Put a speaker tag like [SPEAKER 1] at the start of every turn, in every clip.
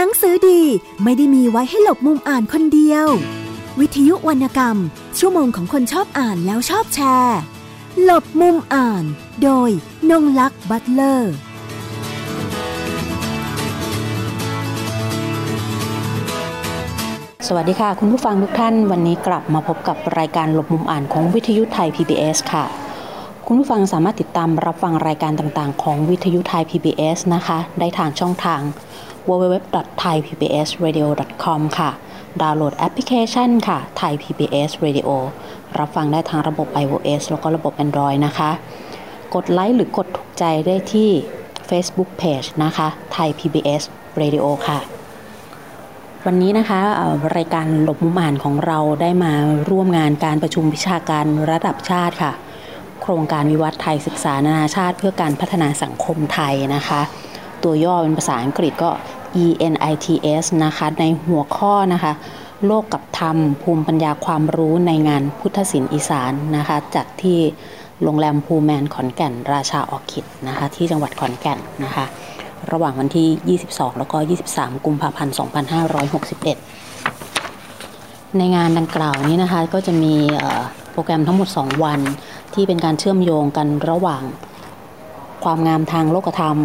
[SPEAKER 1] นังสือดีไม่ได้มีไว้ให้หลบมุมอ่านคนเดียว วิทยุวรรณกรรม ชั่วโมงของคนชอบอ่านแล้วชอบแชร์ หลบมุมอ่าน โดยนงลักษ์บัตเลอร์
[SPEAKER 2] สวัสดีค่ะ คุณผู้ฟังทุกท่านวันนี้กลับมาพบกับรายการหลบมุมอ่านของวิทยุไทย PBS ค่ะ คุณผู้ฟังสามารถติดตามรับฟังรายการต่างๆ ของวิทยุไทย PBS นะคะ ได้ทางช่องทาง www.thaipbsradio.com ค่ะ ดาวน์โหลดแอปพลิเคชันค่ะ Thai PBS Radio รับฟังได้ทางระบบ iOS แล้วก็ระบบ Android นะคะ กดไลค์หรือกดถูกใจได้ที่ Facebook Page นะคะ Thai PBS Radio ค่ะ วันนี้นะคะรายการหลบมุมอ่านของเราได้มาร่วมงานการประชุมวิชาการระดับชาติค่ะ โครงการวิวัฒน์ไทยศึกษานานาชาติ เพื่อการพัฒนาสังคมไทยนะคะ ตัวย่อเป็นภาษาอังกฤษก็ ENITS นะคะในหัวข้อนะคะโลกกับธรรม ภูมิปัญญาความรู้ในงานพุทธศิลป์อีสานนะคะจัดที่โรงแรมภูแมนขอนแก่น ราชาออคิดนะคะที่จังหวัดขอนแก่นนะคะระหว่างวันที่ 22 แล้วก็ 23 กุมภาพันธ์ 2561 ในงานดังกล่าวนี้นะคะก็จะมีโปรแกรมทั้งหมด 2 วันที่เป็นการเชื่อมโยงกันระหว่างความงามทางโลกธรรม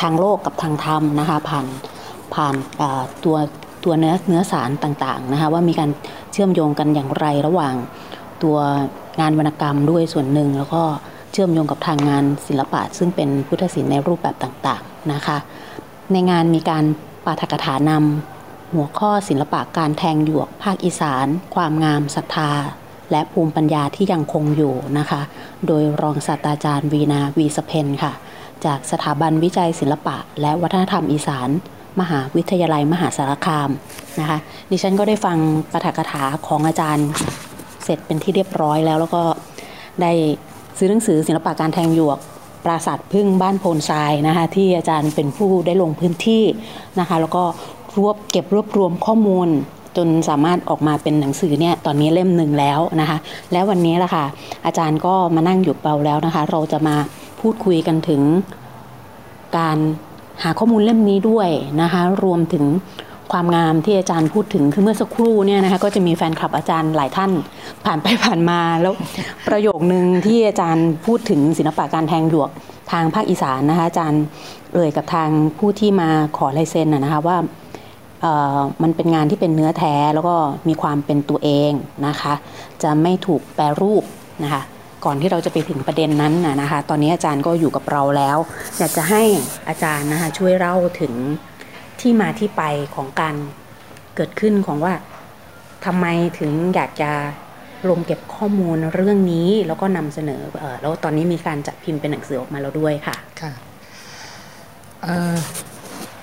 [SPEAKER 2] ทางโลกกับทางธรรมนะคะผ่านผ่านตัวตัวเนื้อเนื้อสารต่างๆนะคะว่ามีการเชื่อมโยงกันอย่างไรระหว่างตัวงานวรรณกรรมด้วยส่วนหนึ่ง แล้วก็เชื่อมโยงกับทางงานศิลปะ ซึ่งเป็นพุทธศิลป์ในรูปแบบต่างๆนะคะในงานมีการปาฐกถานำหัวข้อศิลปะการแทงหยวกภาคอีสาน ความงามศรัทธา และภูมิปัญญาที่ยังคงอยู่นะคะ โดยรองศาสตราจารย์วีนาวีสเพนค่ะ จากสถาบันวิจัยศิลปะ และวัฒนธรรมอีสาน มหาวิทยาลัยมหาสารคามนะคะดิฉันก็ได้ฟังปาฐกถาของอาจารย์เสร็จเป็นที่เรียบร้อยแล้ว แล้วก็ได้ซื้อหนังสือศิลปะการแทงหยวกปราสาทพึ่งบ้านโพนทรายนะคะที่อาจารย์เป็นผู้ได้ลงพื้นที่นะคะแล้วก็รวบเก็บรวบรวมข้อมูลจนสามารถออกมาเป็นหนังสือเนี่ยตอนนี้เล่มหนึ่งแล้วนะคะ แล้ววันนี้ล่ะค่ะอาจารย์ก็มานั่งอยู่เปล่าแล้วนะคะ เราจะมา พูดคุยกันถึงการหาข้อมูลเล่มนี้ด้วยนะคะรวมถึงความงามที่อาจารย์พูดถึงคือเมื่อสักครู่เนี่ยนะคะก็จะมีแฟนคลับอาจารย์หลายท่านผ่านไปผ่านมาแล้วประโยคนึงที่อาจารย์พูดถึงศิลปะการแทงหยวกทางภาคอีสานนะคะอาจารย์เอ่ยกับทางผู้ที่มาขอลายเซ็นนะนะคะว่าเอ่อมันเป็นงานที่เป็นเนื้อแท้แล้วก็มีความเป็นตัวเองนะคะ จะไม่ถูกแปรรูปนะคะ ก่อนที่เราจะไปถึงประเด็นนั้นนะคะ ตอนนี้อาจารย์ก็อยู่กับเราแล้ว อยากจะให้อาจารย์นะคะช่วยเล่าถึงที่มาที่ไปของการเกิดขึ้นของว่าทำไมถึงอยากจะรวมเก็บข้อมูลเรื่องนี้แล้วก็นำเสนอเอแล้วตอนนี้มีการจัดพิมพ์เป็นหนังสือออกมาแล้วด้วยค่ะ
[SPEAKER 3] ค่ะเ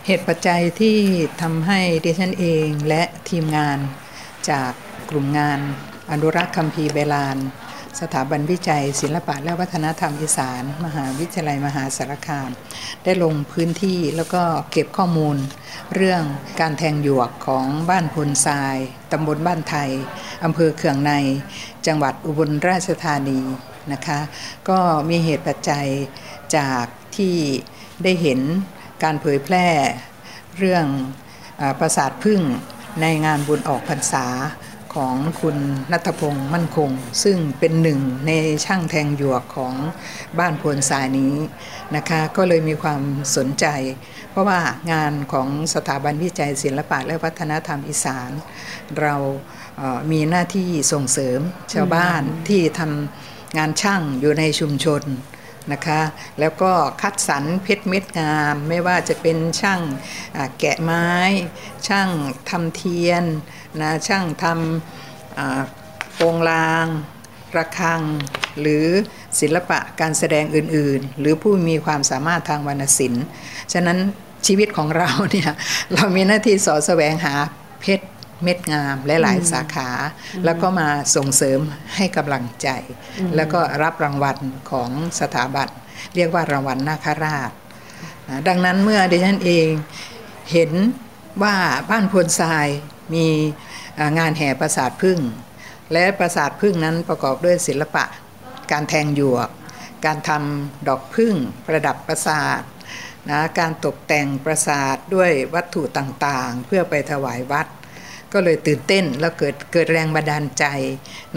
[SPEAKER 3] เหตุปัจจัยที่ทำให้ดิฉันเองและทีมงานจากกลุ่มงานอนุรักษ์คัมภีร์เบลาน สถาบันวิจัย ศิลปะและวัฒนธรรมอีสาน มหาวิทยาลัยมหาสารคาม ได้ลงพื้นที่แล้วก็เก็บข้อมูล เรื่องการแทงหยวกของบ้านพลทรายตำบลบ้านไทยอำเภอเขื่องใน จังหวัดอุบลราชธานีนะคะ ก็มีเหตุปัจจัยจากที่ได้เห็นการเผยแพร่เรื่องอปราสาทพึ่งในงานบุญออกพรรษา ของคุณนัทพงศ์มั่นคง ซึ่งเป็นหนึ่งในช่างแทงหยวกของบ้านพลสายนี้นะคะก็เลยมีความสนใจ เพราะว่างานของสถาบันวิจัยศิลปะและวัฒนธรรมอีสาน เราเอ่อมีหน้าที่ส่งเสริมชาวบ้านที่ทำงานช่างอยู่ในชุมชนนะคะแล้วก็คัดสรรเพชรเม็ดงาม ไม่ว่าจะเป็นช่างอ่าแกะไม้ ช่างทำเทียน นะช่างทำโปรงลาง ระฆัง หรือศิลปะการแสดงอื่นๆ หรือผู้มีความสามารถทางวรรณศิลป์ฉะนั้นชีวิตของเราเนี่ยเรามีหน้าที่สอดแสวงหาเพชรเม็ดงามและหลายสาขา แล้วก็มาส่งเสริมให้กำลังใจ แล้วก็รับรางวัลของสถาบัน เรียกว่ารางวัลนาคราช ดังนั้นเมื่อดิฉันเองเห็นว่าบ้านพลทราย มีงานแห่ปราสาทพึ่ง และปราสาทพึ่งนั้นประกอบด้วยศิลปะ การแทงหยวก การทำดอกพึ่งประดับปราสาทนะการตกแต่งปราสาทด้วยวัตถุต่างๆ เพื่อไปถวายวัด ก็เลยตื่นเต้นแล้วเกิดเกิดแรงบันดาลใจ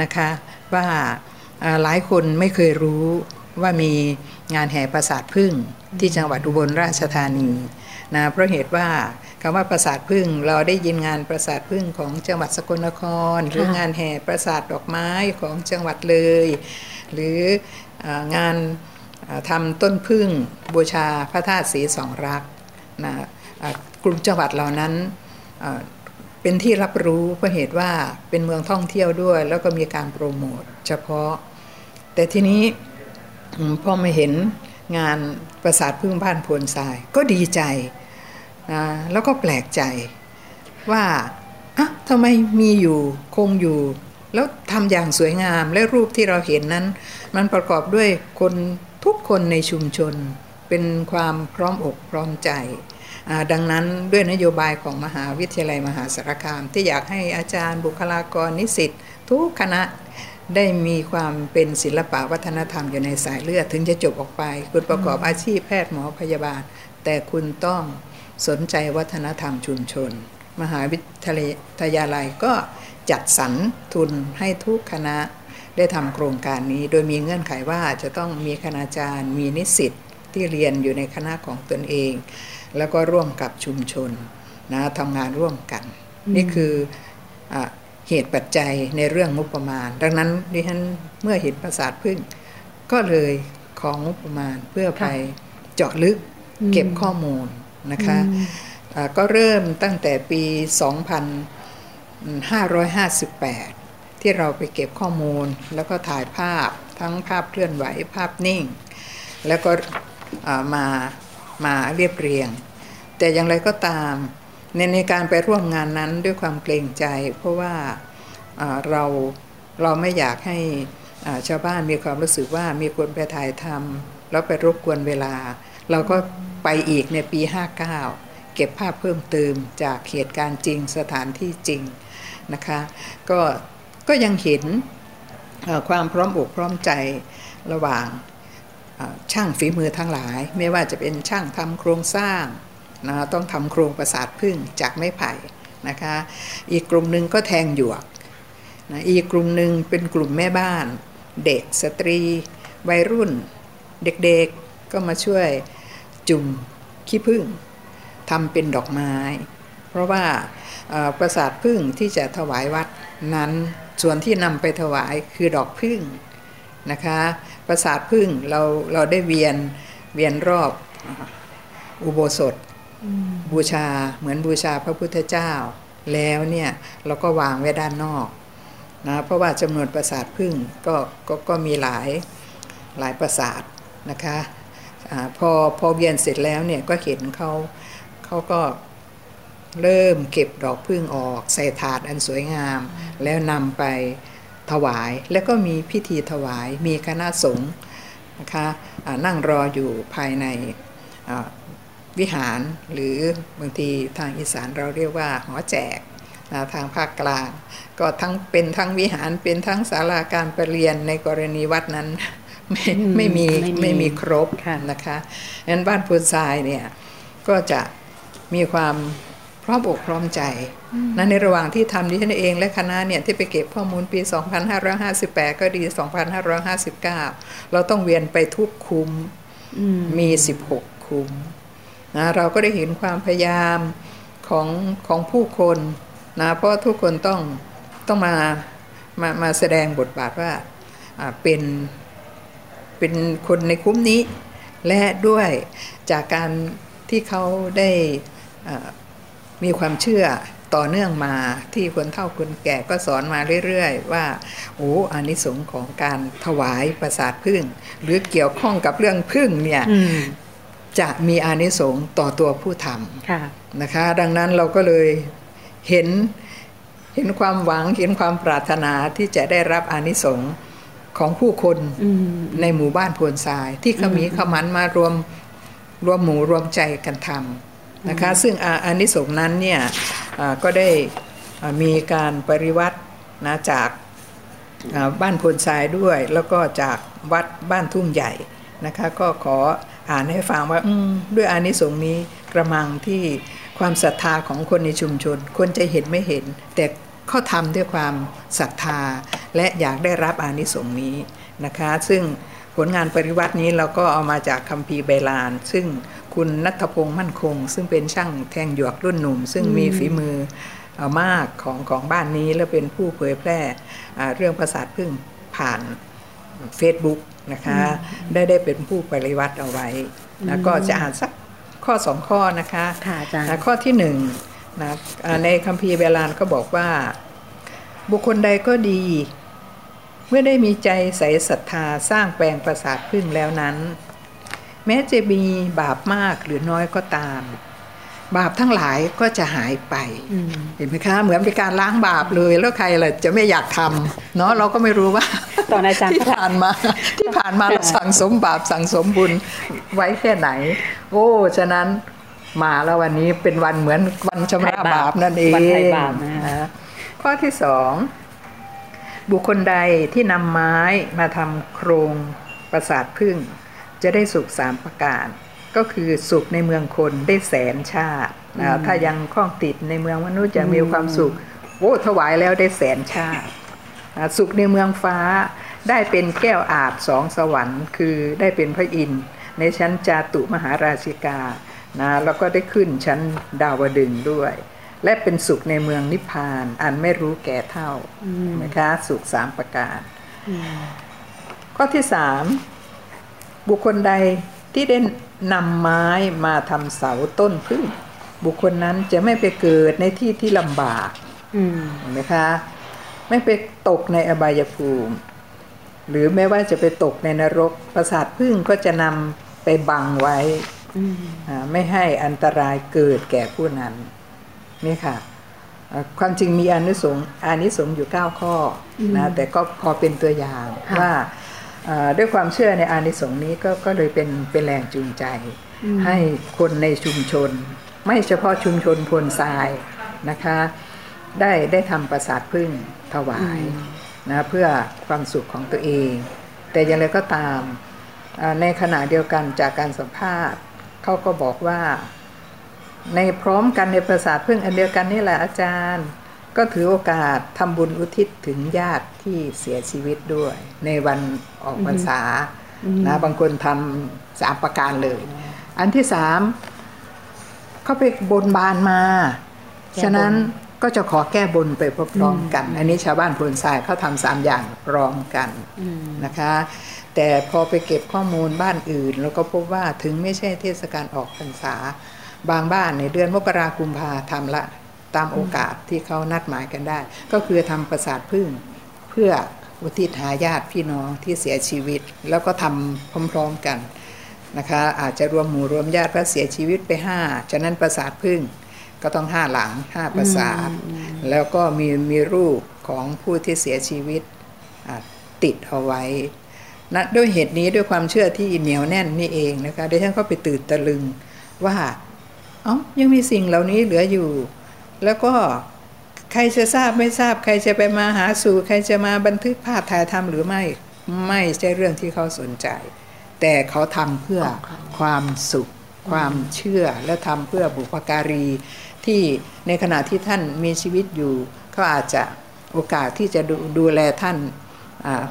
[SPEAKER 3] นะคะว่าหลายคนไม่เคยรู้ว่ามีงานแห่ปราสาทพึ่งที่จังหวัดอุบลราชธานีนะเพราะเหตุว่า คำว่าปราสาทพึ่งเราได้ยินงานปราสาทพึ่งของจังหวัดสกลนคร หรืองานแห่ปราสาทดอกไม้ของจังหวัดเลย หรืองานทำต้นพึ่งบูชาพระธาตุสีสองรักนะกลุ่มจังหวัดเหล่านั้นเป็นที่รับรู้เพราะเหตุว่าเป็นเมืองท่องเที่ยวด้วย แล้วก็มีการโปรโมทเฉพาะ แต่ทีนี้พอมาเห็นงานประสาทพึ่งบ้านพลทรายก็ดีใจ นะแล้วก็แปลกใจว่าอะทำไมมีอยู่คงอยู่ แล้วทำอย่างสวยงามและรูปที่เราเห็นนั้น มันประกอบด้วยคนทุกคนในชุมชน เป็นความพร้อมอกพร้อมใจ ดังนั้นด้วยนโยบายของมหาวิทยาลัยมหาสารคาม ที่อยากให้อาจารย์บุคลากรนิสิตทุกคณะได้มีความเป็นศิลปะวัฒนธรรมอยู่ในสายเลือด ถึงจะจบออกไป คุณประกอบอาชีพแพทย์หมอพยาบาล แต่คุณต้อง สนใจวัฒนธรรมชุมชน มหาวิทยาลัยก็จัดสรรทุนให้ทุกคณะได้ทำโครงการนี้ โดยมีเงื่อนไขว่าจะต้องมีคณาจารย์ มีนิสิตที่เรียนอยู่ในคณะของตนเอง แล้วก็ร่วมกับชุมชนนะทำงานร่วมกัน นี่คืออเหตุปัจจัยในเรื่องงบประมาณ ดังนั้นดิฉันเมื่อเห็นประสาทพึ่ง ก็เลยของงบประมาณเพื่อไปเจาะลึกเก็บข้อมูล นะคะก็เริ่มตั้งแต่ปี 2558 ที่เราไปเก็บข้อมูลแล้วก็ถ่ายภาพทั้งภาพเคลื่อนไหวภาพนิ่ง แล้วก็มามาเรียบเรียง แต่อย่างไรก็ตามในในการไปร่วมงานนั้นด้วยความเกรงใจ เพราะว่าเราเราไม่อยากให้ชาวบ้านมีความรู้สึกว่ามีคนไปถ่ายทำแล้วไปรบกวนเวลา เราก็ ไปอีกในปี 59 เก็บภาพเพิ่มเติมจากเหตุการณ์จริงสถานที่จริงนะคะก็ก็ยังเห็นความพร้อมอกพร้อมใจระหว่างช่างฝีมือทั้งหลาย ไม่ว่าจะเป็นช่างทำโครงสร้างนะต้องทำโครงประสาทพึ่งจากไม้ไผ่นะคะอีกกลุ่มหนึ่งก็แทงหยวกนะอีกกลุ่มหนึ่งเป็นกลุ่มแม่บ้าน เด็กสตรี วัยรุ่นเด็กๆก็มาช่วย จุ่มขี้พึ่งทำเป็นดอกไม้ เพราะว่าประสาทพึ่งที่จะถวายวัดนั้นส่วนที่นำไปถวายคือดอกพึ่งนะคะประสาทพึ่งเราเราได้เวียนเวียนรอบอุโบสถบูชาเหมือนบูชาพระพุทธเจ้า แล้วเนี่ยเราก็วางไว้ด้านนอกนะเพราะว่าจำนวนประสาทพึ่งก็ก็ก็มีหลายหลายประสาทนะคะ อพอพอเวียนเสร็จแล้วเนี่ยก็เห็นเขาเขาก็เริ่มเก็บดอกพึ่งออกใส่ถาดอันสวยงาม แล้วนำไปถวายแล้วก็มีพิธีถวายมีคณะสงฆ์นะคะนั่งรออยู่ภายในวิหารหรือบางทีทางอีสานเราเรียกว่าหอแจกทางภาคกลาง ก็ทั้งเป็นทั้งวิหารเป็นทั้งศาลาการประเรียนในกรณีวัดนั้น ไม่ไม่มีไม่มีครบนะคะงั้นบ้านพูนทรายเนี่ยก็จะมีความพร้อมอกพร้อมใจนะในระหว่างที่ทำดิฉันเองและคณะเนี่ย ที่ไปเก็บข้อมูลปี 2558 ก็ดี 2559 เราต้องเวียนไปทุกคุ้มมี 16 คุ้มนะเราก็ได้เห็นความพยายามของของผู้คนนะเพราะทุกคนต้องต้องมามามาแสดงบทบาทว่าเป็น เป็นคนในคุ้มนี้ และด้วยจากการที่เขาได้มีความเชื่อต่อเนื่องมาที่คนเฒ่าคนแก่ก็สอนมาเรื่อยๆ ว่าโอ้อานิสงส์ของการถวายประสาทพึ่ง หรือเกี่ยวข้องกับเรื่องพึ่งเนี่ยจะมีอานิสงส์ต่อตัวผู้ทำนะคะ ดังนั้นเราก็เลยเห็นเห็นความหวังเห็นความปรารถนาที่จะได้รับอานิสงส์ ของผู้คนในหมู่บ้านพวนทราย ที่ขมีขมันมารวมรวมหมู่รวมใจกันทำนะคะ ซึ่งอานิสงส์นั้นเนี่ยก็ได้มีการปริวัตินะจากบ้านพลทรายด้วย แล้วก็จากวัดบ้านทุ่งใหญ่นะคะ ก็ขออ่านให้ฟังว่าด้วยอานิสงส์นี้กระมังที่ความศรัทธาของคนในชุมชน คนจะเห็นไม่เห็น แต่ เขาทำด้วยความศรัทธา และอยากได้รับอานิสงส์นี้นะคะ ซึ่งผลงานปริวัตินี้เราก็เอามาจากคัมภีร์ไบลาน ซึ่งคุณนัทพงศ์มั่นคง ซึ่งเป็นช่างแทงหยวกรุ่นหนุ่ม ซึ่งมีฝีมือมากของของบ้านนี้และเป็นผู้เผยแพร่เรื่องภาษาพึ่งผ่าน Facebook นะคะ ได้ได้เป็นผู้ปริวัติเอาไว้นะก็จะอ่านสักข้อสองข้อนะคะ
[SPEAKER 2] ค่ะอาจารย์
[SPEAKER 3] ข้อที่หนึ่ง นะในคัมภีร์เบลานก็บอกว่า บุคคลใดก็ดี เมื่อได้มีใจใสศรัทธาสร้างแปลงประสาทพึ่งแล้วนั้น แม้จะมีบาปมากหรือน้อยก็ตาม บาปทั้งหลายก็จะหายไปเห็นไหมคะ เหมือนเป็นการล้างบาปเลยแล้วใครล่ะจะไม่อยากทำเนาะเราก็ไม่รู้ว่า
[SPEAKER 2] ตอนอาจารย์
[SPEAKER 3] ที่ผ่านมา ที่ผ่านมาเราสั่งสมบาปสั่งสมบุญไว้แค่ไหน โอ้ฉะนั้น มาแล้ววันนี้เป็นวันเหมือนวันชำระบาปนั่นเองวันไถ่บาปนะข้อที่สองบุคคลใดที่นำไม้มาทำโครงประสาทพึ่ง จะได้สุขสามประการ ก็คือสุขในเมืองคนได้แสนชาตินะถ้ายังคล้องติดในเมืองมนุษย์จะมีความสุขโอ้ถวายแล้วได้แสนชาติสุขในเมืองฟ้าได้เป็นแก้วอาบสองสวรรค์ คือได้เป็นพระอินทร์ในชั้นจาตุมหาราชิกา นะแล้วก็ได้ขึ้นชั้นดาวดึงด้วย และเป็นสุขในเมืองนิพพาน อันไม่รู้แก่เท่านะคะสุขสามประการข้อที่สามบุคคลใดที่ได้นำไม้มาทำเสาต้นพึ่งบุคคลนั้นจะไม่ไปเกิดในที่ที่ลำบากเห็นไหมคะ ไม่ไปตกในอบายภูมิ หรือแม้ว่าจะไปตกในนรกประสาทพึ่งก็จะนำไปบังไว้ ไม่ให้อันตรายเกิดแก่ผู้นั้นนี่ค่ะความจริงมีอานิสงส์อานิสงส์อยู่เก้าข้อนะแต่ก็พอเป็นตัวอย่างว่าด้วยความเชื่อในอานิสงส์นี้ก็ก็เลยเป็นเป็นแรงจูงใจ ให้คนในชุมชน ไม่เฉพาะชุมชนพลทรายนะคะ ได้ได้ทำประสาทพึ่งถวายนะเพื่อความสุขของตัวเอง แต่อย่างไรก็ตามในขณะเดียวกันจากการสัมภาษณ์ เขาก็บอกว่า ในพร้อมกันในประสาทพึ่งอันเดียวกันนี่แหละอาจารย์ ก็ถือโอกาสทำบุญอุทิศถึงญาติที่เสียชีวิตด้วย ในวันออกพรรษานะบางคนทำสามประการเลย อันที่สามเขาไปบนบานมา ฉะนั้น ก็จะขอแก้บนไปพร้อมกัน อันนี้ชาวบ้านพลทรายเขาทำสามอย่างพร้อมกันนะคะ แต่พอไปเก็บข้อมูลบ้านอื่น แล้วก็พบว่าถึงไม่ใช่เทศกาลออกพรรษา บางบ้านในเดือนมกราคมพาทำละตามโอกาสที่เขานัดหมายกันได้ ก็คือทำประสาทพึ่งเพื่ออุทิศหาญาติพี่น้องที่เสียชีวิต แล้วก็ทำพร้อมๆกันนะคะ อาจจะรวมหมู่รวมญาติพระเสียชีวิตไปห้าฉะนั้นประสาทพึ่ง ก็ต้องห้าหลังห้าประสาทแล้วก็มีมีรูปของผู้ที่เสียชีวิตติดเอาไว้นะด้วยเหตุนี้ด้วยความเชื่อที่เหนียวแน่นนี่เองนะคะดิฉันก็ไปตื่นตะลึงว่าเอ้ายังมีสิ่งเหล่านี้เหลืออยู่ แล้วก็ใครจะทราบไม่ทราบ ใครจะไปมาหาสู่ใครจะมาบันทึกภาพถ่ายทำหรือไม่ไม่ใช่เรื่องที่เขาสนใจ แต่เขาทำเพื่อความสุขความเชื่อและทำเพื่อบุพการี ที่ในขณะที่ท่านมีชีวิตอยู่เขาอาจจะโอกาสที่จะดูดูแลท่าน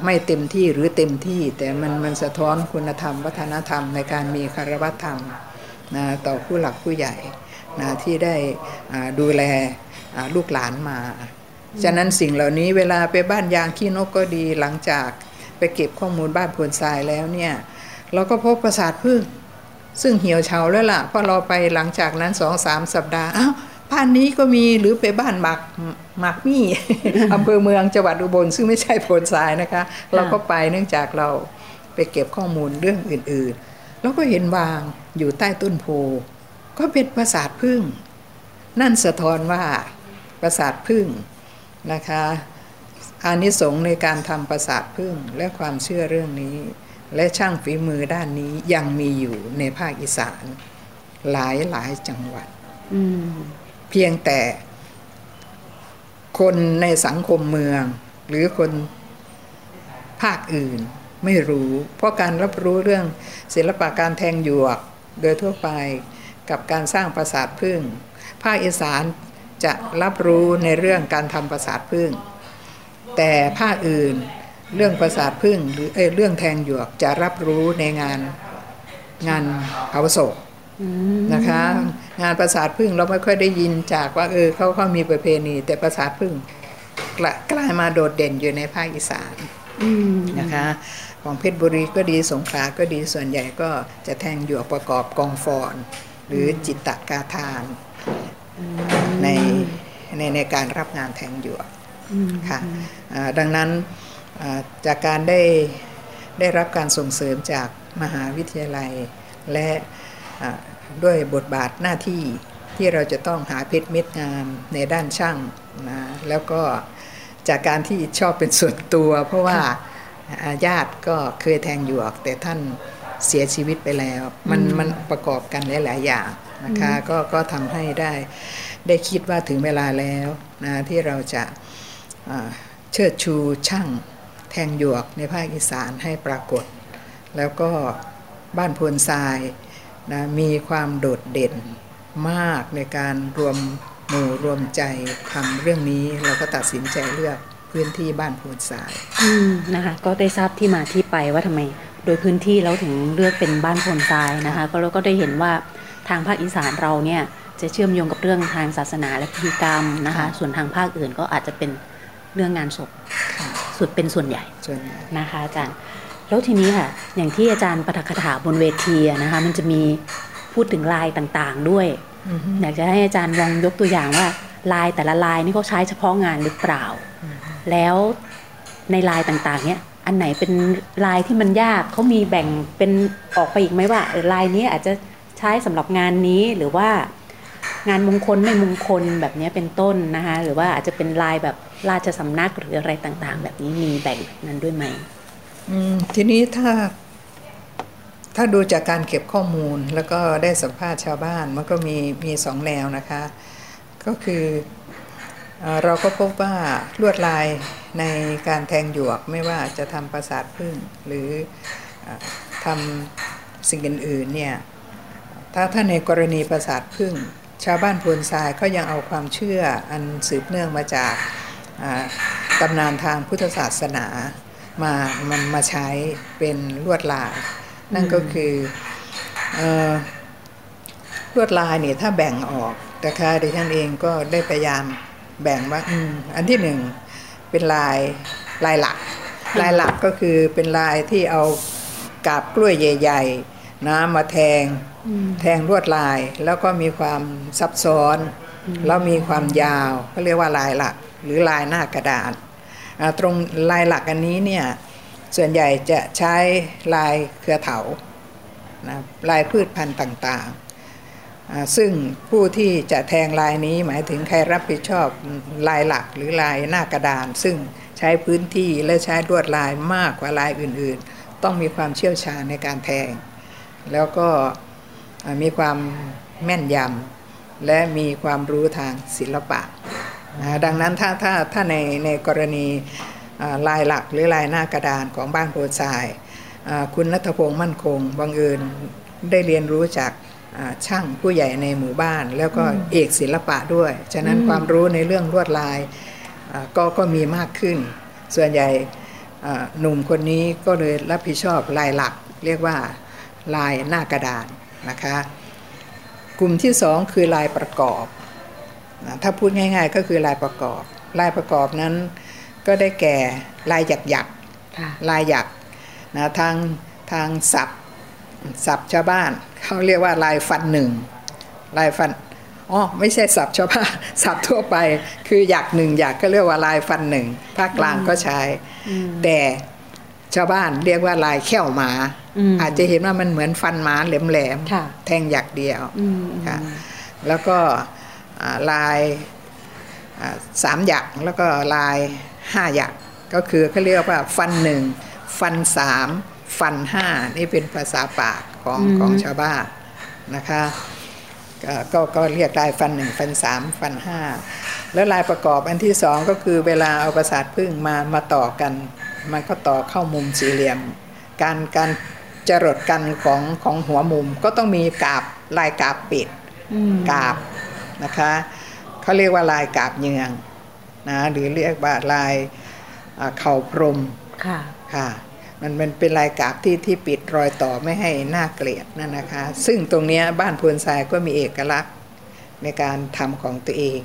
[SPEAKER 3] ไม่เต็มที่หรือเต็มที่ แต่มันมันสะท้อนคุณธรรม วัฒนธรรมในการมีคารวะธรรมนะต่อผู้หลักผู้ใหญ่นะที่ได้ดูแลลูกหลานมา ฉะนั้นสิ่งเหล่านี้เวลาไปบ้านยางขี้นกก็ดีหลังจากไปเก็บข้อมูลบ้านพวนทรายแล้วเนี่ย เราก็พบประสาทพึ่ง ซึ่งเหี่ยวเฉาแล้วล่ะพอเราไปหลังจากนั้นสองสามสัปดาห์อ้าวบ้านนี้ก็มีหรือไปบ้านหมักหมักมี่อำเภอเมืองจังหวัดอุบลซึ่งไม่ใช่โพลทรายนะคะ เราก็ไปเนื่องจากเราไปเก็บข้อมูลเรื่องอื่นๆ แล้วก็เห็นวางอยู่ใต้ต้นโพก็เป็นประสาทพึ่ง นั่นสะท้อนว่าประสาทพึ่งนะคะอานิสงส์ในการทำประสาทพึ่งและความเชื่อเรื่องนี้ และช่างฝีมือด้านนี้ยังมีอยู่ในภาคอีสาน หลายหลายจังหวัดเพียงแต่คนในสังคมเมือง หรือคนภาคอื่นไม่รู้ เพราะการรับรู้เรื่องศิลปะการแทงหยวกโดยทั่วไปกับการสร้างปราสาทพึ่ง ภาคอีสานจะรับรู้ในเรื่องการทำปราสาทพึ่ง แต่ภาคอื่น เรื่องปราสาทพึ่งหรือเอเรื่องแทงหยวกจะรับรู้ในงานงานเผาศพนะคะ งานปราสาทพึ่งเราไม่ค่อยได้ยินจากว่าเออเขาเขามีประเพณี แต่ปราสาทพึ่งกลกลายมาโดดเด่นอยู่ในภาคอีสานนะคะ ของเพชรบุรีก็ดีสงขลาก็ดีส่วนใหญ่ก็จะแทงหยวกประกอบกองฟอน หรือจิตตกาทานในในในการรับงานแทงหยวกค่ะอ่าดังนั้นอ่า จากการได้ได้รับการส่งเสริมจากมหาวิทยาลัย และอ่าด้วยบทบาทหน้าที่ที่เราจะต้องหาเพชรเม็ดงามในด้านช่างนะแล้วก็จากการที่ชอบเป็นส่วนตัว เพราะว่าอ่าญาติก็เคยแทงหยวก แต่ท่านเสียชีวิตไปแล้ว มันมันประกอบกันหลาย ๆ อย่างนะคะก็ก็ทำให้ได้ได้คิดว่าถึงเวลาแล้วนะที่เราจะอ่าเชิดชูช่าง แทงหยวกในภาคอีสานให้ปรากฏ แล้วก็บ้านพวนทรายนะมีความโดดเด่นมากในการรวมหมู่รวมใจทำเรื่องนี้เราก็ตัดสินใจเลือกพื้นที่บ้านพวนทราย
[SPEAKER 2] นะคะ ก็ได้ทราบที่มาที่ไปว่าทำไม โดยพื้นที่แล้วถึงเลือกเป็นบ้านพลทรายนะคะ ก็เราก็ได้เห็นว่าทางภาคอีสานเราเนี่ยจะเชื่อมโยงกับเรื่องทางศาสนาและพิธีกรรมนะคะ ส่วนทางภาคอื่นก็อาจจะเป็นเรื่องงานศพ สุดเป็นส่วนใหญ่
[SPEAKER 3] ส่วนใหญ่
[SPEAKER 2] นะคะอาจารย์ แล้วทีนี้ค่ะ อย่างที่อาจารย์ปฐกถาบนเวทีอะนะคะมันจะมีพูดถึงลายต่างๆด้วย
[SPEAKER 3] อือฮึ
[SPEAKER 2] อยากจะให้อาจารย์ลองยกตัวอย่างว่าลายแต่ละลายนี่เขาใช้เฉพาะงานหรือเปล่า แล้วในลายต่างๆ เนี่ยอันไหนเป็นลายที่มันยากเขามีแบ่งเป็นออกไปอีกไหมว่าเออลายนี้อาจจะใช้สำหรับงานนี้หรือว่างานมงคลไม่มงคลแบบนี้เป็นต้นนะคะหรือว่าอาจจะเป็นลายแบบ ราชสำนักหรืออะไรต่างๆ แบบนี้มีแบ่งแบบนั้นด้วยไหม
[SPEAKER 3] อืมทีนี้ถ้า ถ้าดูจากการเก็บข้อมูลแล้วก็ได้สัมภาษณ์ชาวบ้านมันก็มีมีสองแนวนะคะ ก็คือเราก็พบว่าลวดลายในการแทงหยวกไม่ว่าจะทำปราสาทพึ่งหรือทำสิ่งอื่นๆเนี่ยถ้าถ้าในกรณีปราสาทพึ่ง ชาวบ้านพวนทรายก็ยังเอาความเชื่ออันสืบเนื่องมาจาก ตำนานทางพุทธศาสนามามันมาใช้เป็นลวดลาย นั่นก็คือเอ่อลวดลายเนี่ยถ้าแบ่งออกนะคะดิฉันเองก็ได้พยายามแบ่งว่าอืมอันที่หนึ่งเป็นลายลายหลัก ลายหลักก็คือเป็นลายที่เอากาบกล้วยใหญ่ๆนะมาแทงแทงลวดลายแล้วก็มีความซับซ้อน แล้วมีความยาวก็เรียกว่าลายหลัก หรือลายหน้ากระดาษ ตรงลายหลักอันนี้เนี่ยส่วนใหญ่จะใช้ลายเครือเถานะลายพืชพันธุ์ต่างๆ ซึ่งผู้ที่จะแทงลายนี้หมายถึงใครรับผิดชอบลายหลักหรือลายหน้ากระดาน ซึ่งใช้พื้นที่และใช้ลวดลายมากกว่าลายอื่นๆ ต้องมีความเชี่ยวชาญในการแทง แล้วก็มีความแม่นยำและมีความรู้ทางศิลปะ ดังนั้นถ้าถ้าถ้าในในกรณีอ่าลายหลักหรือลายหน้ากระดานของบ้านโพธิ์ทรายอ่าคุณนัทพงศ์มั่นคงบังเอิญได้เรียนรู้จากอ่าช่างผู้ใหญ่ในหมู่บ้าน แล้วก็เอกศิลปะด้วย ฉะนั้นความรู้ในเรื่องลวดลายอ่าก็ก็มีมากขึ้น ส่วนใหญ่อ่าหนุ่มคนนี้ก็เลยรับผิดชอบลายหลัก เรียกว่าลายหน้ากระดานนะคะ กลุ่มที่สองคือลายประกอบ นะถ้าพูดง่าย ๆ ก็คือลายประกอบ ลายประกอบนั้นก็ได้แก่ลายหยักหยัก
[SPEAKER 2] ค่ะ
[SPEAKER 3] ๆลายหยักนะทางทางศัพท์ศัพท์ชาวบ้านเขาเรียกว่าลายฟันหนึ่งลายฟันอ๋อไม่ใช่ศัพท์ชาวบ้านศัพท์ทั่วไปคือหยักหนึ่งหยักก็เรียกว่าลายฟันหนึ่งภาคกลางก็ใช้ แต่ชาวบ้านเรียกว่าลายแข้วหมา
[SPEAKER 2] อืม
[SPEAKER 3] อาจจะเห็นว่ามันเหมือนฟันหมาแหลม
[SPEAKER 2] ค่ะ
[SPEAKER 3] ๆแทงหยักเดียว
[SPEAKER 2] อืม
[SPEAKER 3] ค่ะแล้วก็อ่า ลายอ่าสามหยักแล้วก็ลายห้าหยักก็คือเขาเรียกว่าฟันหนึ่งฟันสามฟันห้านี่เป็นภาษาปากของของชาวบ้านนะคะก็ก็ก็เรียกลายฟันหนึ่งฟันสามฟันห้าแล้วลายประกอบอันที่สองก็คือเวลาเอาประสาทพึ่งมามาต่อกัน มันก็ต่อเข้ามุมสี่เหลี่ยม การการจรดกันของของหัวมุมก็ต้องมีกาบลายกาบปิด
[SPEAKER 2] อืม
[SPEAKER 3] กาบ นะคะเขาเรียกว่าลายกาบเยืองนะหรือเรียกว่าลายอ่าเข่าพรม
[SPEAKER 2] ค่ะ
[SPEAKER 3] ค่ะมันมันเป็นลายกาบที่ที่ปิดรอยต่อไม่ให้น่าเกลียดนั่นนะคะ ซึ่งตรงเนี้ยบ้านพวนทรายก็มีเอกลักษณ์ในการทำของตัวเอง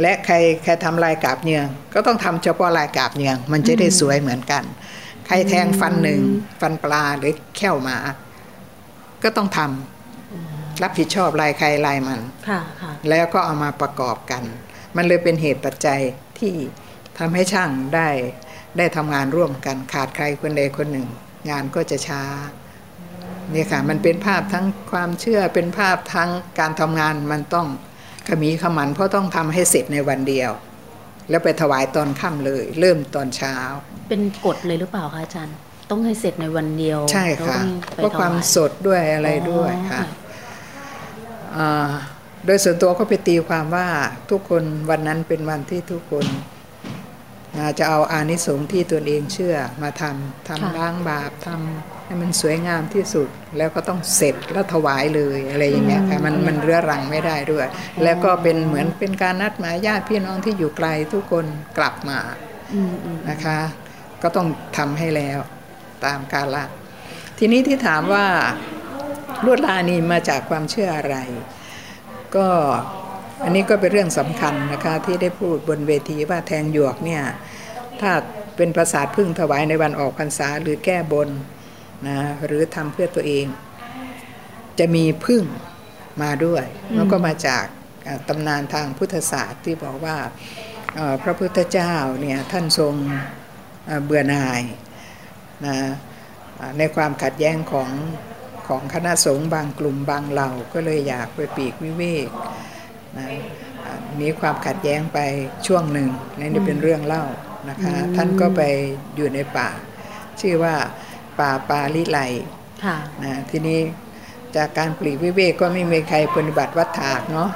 [SPEAKER 3] และใครใครทำลายกาบเนืองก็ต้องทำเฉพาะลายกาบเนือง มันจะได้สวยเหมือนกัน ใครแทงฟันหนึ่งฟันปลาหรือแข้วหมา ก็ต้องทำ รับผิดชอบลายใครลายมัน
[SPEAKER 2] ค่ะค่ะ
[SPEAKER 3] แล้วก็เอามาประกอบกัน มันเลยเป็นเหตุปัจจัยที่ทำให้ช่างได้ได้ทำงานร่วมกันขาดใครคนใดคนหนึ่ง งานก็จะช้าเนี่ยค่ะมันเป็นภาพทั้งความเชื่อเป็นภาพทั้งการทำงานมันต้องขมีขมันเพราะต้องทำให้เสร็จในวันเดียว แล้วไปถวายตอนค่ำเลย เริ่มตอนเช้า
[SPEAKER 2] เป็นกฎเลยหรือเปล่าคะอาจารย์ ต้องให้เสร็จในวันเดียว
[SPEAKER 3] ใช่ค่ะ
[SPEAKER 2] แล้วต้องไป
[SPEAKER 3] เพราะความ
[SPEAKER 2] ถย
[SPEAKER 3] สดด้วยอะไรด้วย
[SPEAKER 2] อ๋อ
[SPEAKER 3] ค่ะอ่า โดยส่วนตัวก็ไปตีความว่าทุกคนวันนั้นเป็นวันที่ทุกคนอ่าจะเอาอานิสงส์ที่ตนเองเชื่อมาทำทำล้างบาปทำให้มันสวยงามที่สุด แล้วก็ต้องเสร็จแล้วถวายเลยอะไรอย่างเงี้ยค่ะมันมันเรื้อรังไม่ได้ด้วย แล้วก็เป็นเหมือนเป็นการนัดหมายญาติพี่น้องที่อยู่ไกลทุกคนกลับมา
[SPEAKER 2] อืมอืม
[SPEAKER 3] นะคะ ก็ต้องทำให้แล้วตามกาลทีนี้ที่ถามว่า ลวดลายนี้มาจากความเชื่ออะไร ก็อันนี้ก็เป็นเรื่องสำคัญนะคะที่ได้พูดบนเวทีว่าแทงหยวกเนี่ยถ้าเป็นประสาทพึ่งถวายในวันออกพรรษาหรือแก้บนนะหรือทำเพื่อตัวเอง จะมีพึ่งมาด้วยแล้วก็มาจากตำนานทางพุทธศาสตร์ที่บอกว่าพระพุทธเจ้าเนี่ยท่านทรงเบื่อหน่ายนะในความขัดแย้งของ ของคณะสงฆ์บางกลุ่มบางเหล่าก็เลยอยากไปปีกวิเวกนะอ่ามีความขัดแย้งไปช่วงหนึ่งนี่นี่เป็นเรื่องเล่านะคะท่านก็ไปอยู่ในป่า ชื่อว่าป่าปาลิไล
[SPEAKER 2] ค่ะ
[SPEAKER 3] นะทีนี้จากการปลีกวิเวกก็ไม่มีใครปฏิบัติวัดถากเนาะ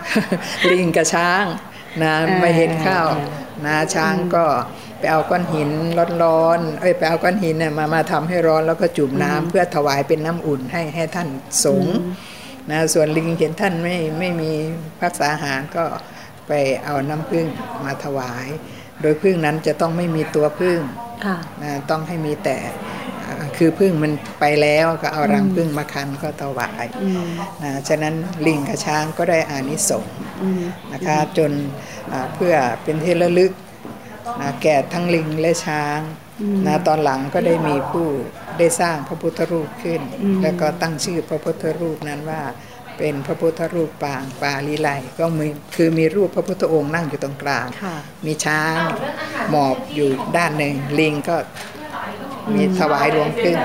[SPEAKER 3] ลิงกับช้างนะ
[SPEAKER 2] อ่า
[SPEAKER 3] ไม่เห็นข้าวนะช้างก็ ไปเอาก้อนหินร้อนๆเอ้ยไปเอาก้อนหินเนี่ยมามาทำให้ร้อนแล้วก็จุ่มน้ำเพื่อถวายเป็นน้ำอุ่นให้ให้ท่านสงฆ์นะส่วนลิงเห็นท่านไม่ไม่มีพักษาอาหารก็ไปเอาน้ำผึ้งมาถวาย โดยผึ้งนั้นจะต้องไม่มีตัวผึ้ง
[SPEAKER 2] ค่ะ
[SPEAKER 3] นะต้องให้มีแต่อ่าคือพึ่งมันไปแล้วก็เอารังพึ่งมาคันก็ถวาย
[SPEAKER 2] อืม
[SPEAKER 3] นะฉะนั้นลิงกับช้างก็ได้อานิสงส์
[SPEAKER 2] อืม
[SPEAKER 3] นะคะจนอ่าเพื่อเป็นที่ระลึก นะแก่ทั้งลิงและช้างนะตอนหลังก็ได้มีผู้ได้สร้างพระพุทธรูปขึ้น แล้วก็ตั้งชื่อพระพุทธรูปนั้นว่า เป็นพระพุทธรูปปางปาลีไลก็มีคือมีรูปพระพุทธองค์นั่งอยู่ตรงกลาง
[SPEAKER 2] ค่ะ
[SPEAKER 3] มีช้างหมอบอยู่ด้านหนึ่งลิงก็มีถวายหลวงพึ่ง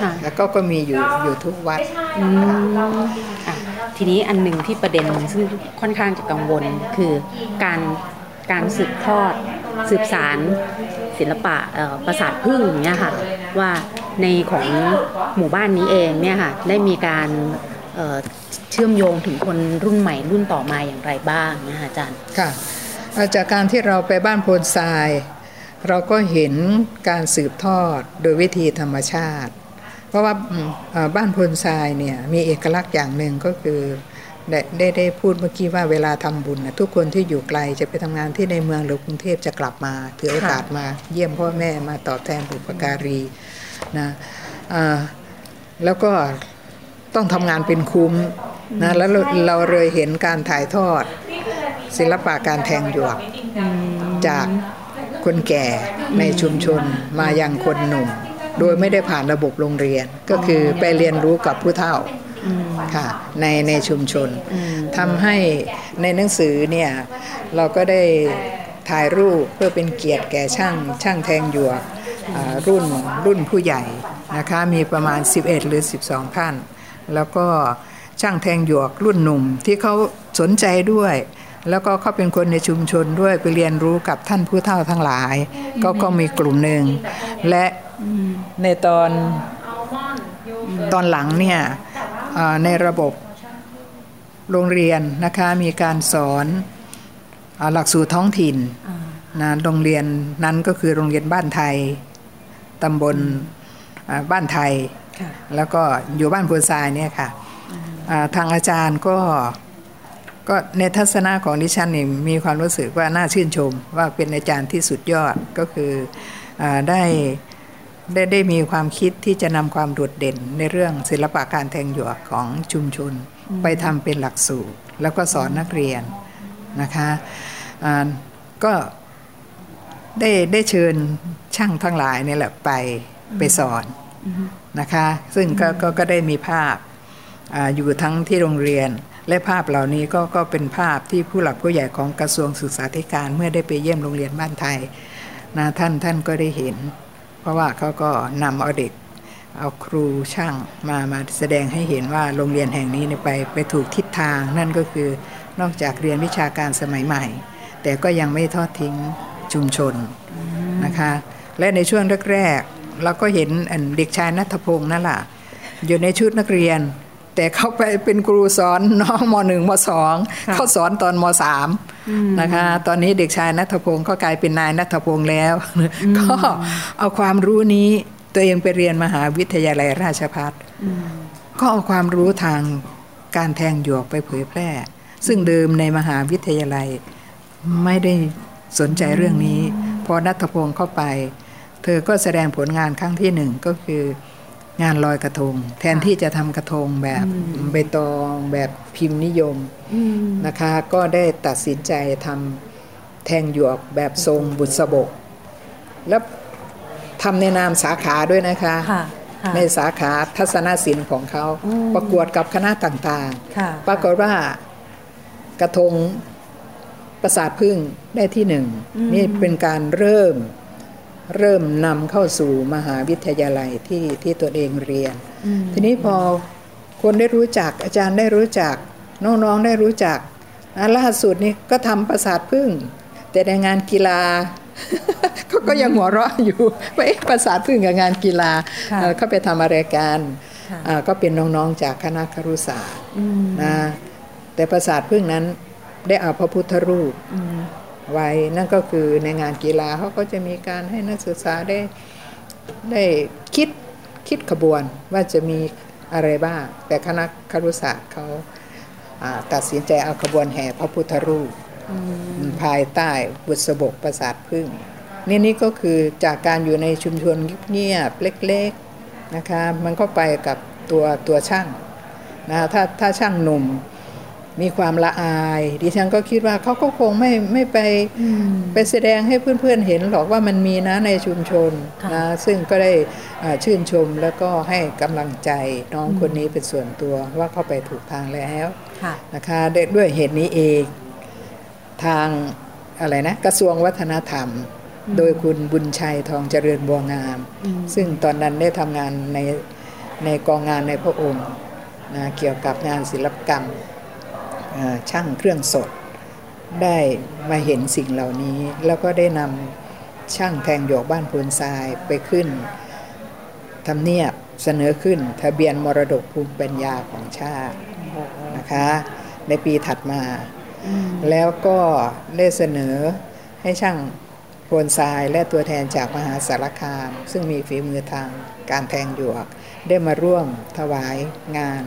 [SPEAKER 2] ค่ะ
[SPEAKER 3] แล้วก็ก็มีอยู่อยู่ทุกวัด
[SPEAKER 2] อืมอะทีนี้อันหนึ่งที่ประเด็นซึ่งค่อนข้างจะกังวลคือการการสืบทอด สืบสารศิลปะประสาทพึ่งเงี้ยค่ะว่าในของหมู่บ้านนี้เองเนี่ยค่ะได้มีการเชื่อมโยงถึงคนรุ่นใหม่รุ่นต่อมาอย่างไรบ้างนะคะอาจารย์
[SPEAKER 3] ค่ะจากการที่เราไปบ้านโพนทราย เราก็เห็นการสืบทอดโดยวิธีธรรมชาติ เพราะว่าบ้านโพนทรายเนี่ยมีเอกลักษณ์อย่างหนึ่งก็คือ ได้ได้ได้พูดเมื่อกี้ว่าเวลาทำบุญนะทุกคนที่อยู่ไกลจะไปทำงานที่ในเมืองหรือกรุงเทพจะกลับมาถือโอกาสมาเยี่ยมพ่อแม่มาตอบแทนบุปการีนะอ่าแล้วก็ต้องทำงานเป็นคุ้มนะแล้วเราเราเลยเห็นการถ่ายทอด ศิลปะการแทงหยวกจากคนแก่ในชุมชนมายังคนหนุ่ม โดยไม่ได้ผ่านระบบโรงเรียน ก็คือไปเรียนรู้กับผู้เฒ่า ค่ะในในชุมชนทำให้ในหนังสือเนี่ยเราก็ได้ถ่ายรูปเพื่อเป็นเกียรติแก่ช่างช่างแทงหยวกอ่ารุ่นรุ่นผู้ใหญ่นะคะมีประมาณ 11 หรือ 12 ท่าน แล้วก็ช่างแทงหยวกรุ่นหนุ่มที่เขาสนใจด้วย แล้วก็เขาเป็นคนในชุมชนด้วยไปเรียนรู้กับท่านผู้เฒ่าทั้งหลาย ก็ก็มีกลุ่มหนึ่ง และในตอนตอนหลังเนี่ยเอ่อ ในระบบโรงเรียนนะคะมีการสอนเอ่อหลักสูตรท้องถิ่นนะโรงเรียนนั้นก็คือโรงเรียนบ้านไทยตำบลอ่าบ้านไทย แล้วก็อยู่บ้านพูนทรายเนี่ยค่ะทางอาจารย์ก็ก็ในทัศนะของดิฉันนี่มีความรู้สึกว่าน่าชื่นชม ว่าเป็นอาจารย์ที่สุดยอดก็คืออได้ ได้ได้มีความคิดที่จะนำความโดดเด่นในเรื่องศิลปะการแทงหยวกของชุมชน ไปทำเป็นหลักสูตร แล้วก็สอนนักเรียนนะคะก็ได้ได้เชิญช่างทั้งหลายนี่แหละไปไปสอนนะคะ ซึ่งก็ก็ก็ได้มีภาพออยู่ทั้งที่โรงเรียน และภาพเหล่านี้ก็ก็เป็นภาพที่ผู้หลักผู้ใหญ่ของกระทรวงศึกษาธิการเมื่อได้ไปเยี่ยมโรงเรียนบ้านไทยนะท่านท่านก็ได้เห็น เพราะว่าเขาก็นำเอาเด็ก เอาครูช่างมามาแสดงให้เห็นว่าโรงเรียนแห่งนี้ไปไปถูกทิศทาง นั่นก็คือนอกจากเรียนวิชาการสมัยใหม่ แต่ก็ยังไม่ทอดทิ้งชุมชนนะคะ และในช่วงแรกๆเราก็เห็นเด็กชายนัทพงศ์นั่นแหละอยู่ในชุดนักเรียน แต่เขาไปเป็นครูสอนน้องมหนึ่งมสองเขาสอนตอนมสาม นะคะ ตอนนี้เด็กชายนัทพงศ์ก็กลายเป็นนายนัทพงศ์แล้ว ก็เอาความรู้นี้ตัวเองไปเรียนมหาวิทยาลัยราชภัฏก็เอาความรู้ทางการแทงหยวกไปเผยแพร่ ซึ่งเดิมในมหาวิทยาลัยไม่ได้สนใจเรื่องนี้ พอนัทพงศ์เข้าไป เธอก็แสดงผลงานครั้งที่หนึ่งก็คือ งานลอยกระทง แทนที่จะทำกระทงแบบใบตองแบบพิมพ์นิยมนะคะ ก็ได้ตัดสินใจทำแทงหยวกแบบทรงบุษบก แล้วทำในนามสาขาด้วยนะคะในสาขาทัศนศิลป์ของเขาประกวดกับคณะต่างๆ ปรากฏว่ากระทงประสาทพึ่งได้ที่หนึ่งนี่เป็นการเริ่ม เริ่มนำเข้าสู่มหาวิทยาลัยที่ที่ตัวเองเรียน ทีนี้พอคนได้รู้จักอาจารย์ได้รู้จัก น้องๆได้รู้จักล่าสุดนี่ก็ทำประสาทพึ่ง แต่ในงานกีฬาเขาก็ยังหัวเราะอยู่ว่าประสาทพึ่งกับงานกีฬาเขาไปทำอะไรกันก็เป็นน้องๆจากคณะครุศาสตร์นะแต่ประสาทพึ่งนั้นได้เอาพระพุทธรูป ไว้ นั่นก็คือในงานกีฬาเขาก็จะมีการให้นักศึกษาได้ได้คิดคิดขบวนว่าจะมีอะไรบ้าง แต่คณะครุศาสตร์เขาตัดสินใจเอาขบวนแห่พระพุทธรูปภายใต้บุษบกประสาทพึ่งนี่นี่ก็คือจากการอยู่ในชุมชนเงียบเล็กๆนะคะมันก็ไปกับตัวตัวช่างนะถ้าถ้าช่างหนุ่ม มีความละอาย ดิฉันก็คิดว่าเขาก็คงไม่ไม่ไปไปแสดงให้เพื่อนๆเห็นหรอกว่ามันมีนะในชุมชนนะซึ่งก็ได้ชื่นชมแล้วก็ให้กำลังใจน้องคนนี้เป็นส่วนตัวว่าเข้าไปถูกทางแล้วนะคะด้วยเหตุนี้เองทางอะไรนะกระทรวงวัฒนธรรม โดยคุณบุญชัยทองเจริญบัวงาม ซึ่งตอนนั้นได้ทำงานในในกองงานในพระองค์นะเกี่ยวกับงานศิลปกรรม ช่างเครื่องสด ได้มาเห็นสิ่งเหล่านี้ แล้วก็ได้นำช่างแทงหยกบ้านพูนทรายไปขึ้นทำเนียบเสนอขึ้นทะเบียนมรดกภูมิปัญญาของชาตินะคะ ในปีถัดมา แล้วก็ได้เสนอให้ช่างโพนทรายและตัวแทนจากมหาสารคาม ซึ่งมีฝีมือทางการแทงหยวก ได้มาร่วมถวายงาน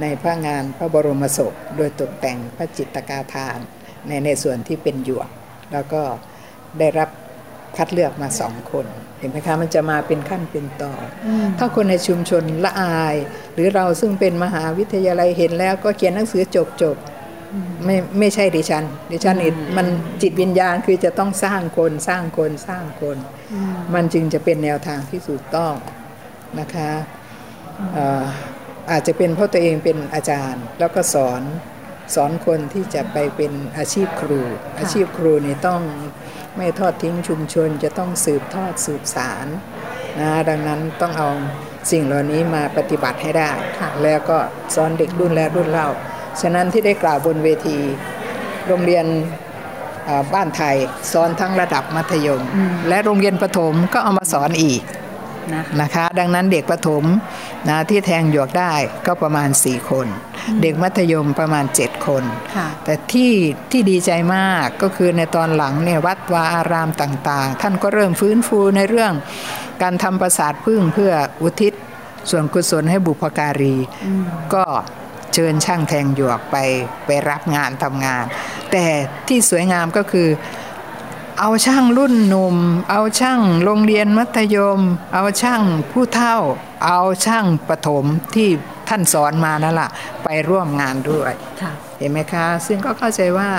[SPEAKER 3] ในพระงานพระบรมศพ โดยตกแต่งพระจิตกาทาน ในในส่วนที่เป็นหยวก แล้วก็ได้รับคัดเลือกมาสองคน เห็นไหมคะมันจะมาเป็นขั้นเป็นตอนถ้าคนในชุมชนละอาย หรือเราซึ่งเป็นมหาวิทยาลัยเห็นแล้วก็เขียนหนังสือจบจบไม่ไม่ใช่ดิฉัน ดิฉันอิมันจิตวิญญาณคือจะต้องสร้างคนสร้างคนสร้างคน มันจึงจะเป็นแนวทางที่ถูกต้องนะคะ อาจจะเป็นเพราะตัวเองเป็นอาจารย์ แล้วก็สอนสอนคนที่จะไปเป็นอาชีพครู อาชีพครูนี่ต้องไม่ทอดทิ้งชุมชนจะต้องสืบทอดสืบสารนะดังนั้นต้องเอาสิ่งเหล่านี้มาปฏิบัติให้ได้ แล้วก็สอนเด็กรุ่นแล้วรุ่นเล่า ฉะนั้นที่ได้กล่าวบนเวที โรงเรียนบ้านไทยสอนทั้งระดับมัธยม และโรงเรียนประถมก็เอามาสอนอีก นะคะ ดังนั้นเด็กประถมนะที่แทงหยวกได้ก็ประมาณ 4 คน เด็กมัธยมประมาณ 7 คน แต่ที่ที่ดีใจมากก็คือในตอนหลังเนี่ยวัดวาอารามต่างๆ ท่านก็เริ่มฟื้นฟูในเรื่องการทำประสาทพึ่งเพื่ออุทิศส่วนกุศลให้บุพการี ก็เชิญช่างแทงหยวกไปไปรับงานทำงาน แต่ที่สวยงามก็คือ เอาช่างรุ่นหนุ่ม เอาช่างโรงเรียนมัธยม เอาช่างผู้เฒ่า เอาช่างประถมที่ท่านสอนมานั่นแหละไปร่วมงานด้วย
[SPEAKER 2] ค่ะ
[SPEAKER 3] เห็นไหมคะ ซึ่งก็เข้าใจว่า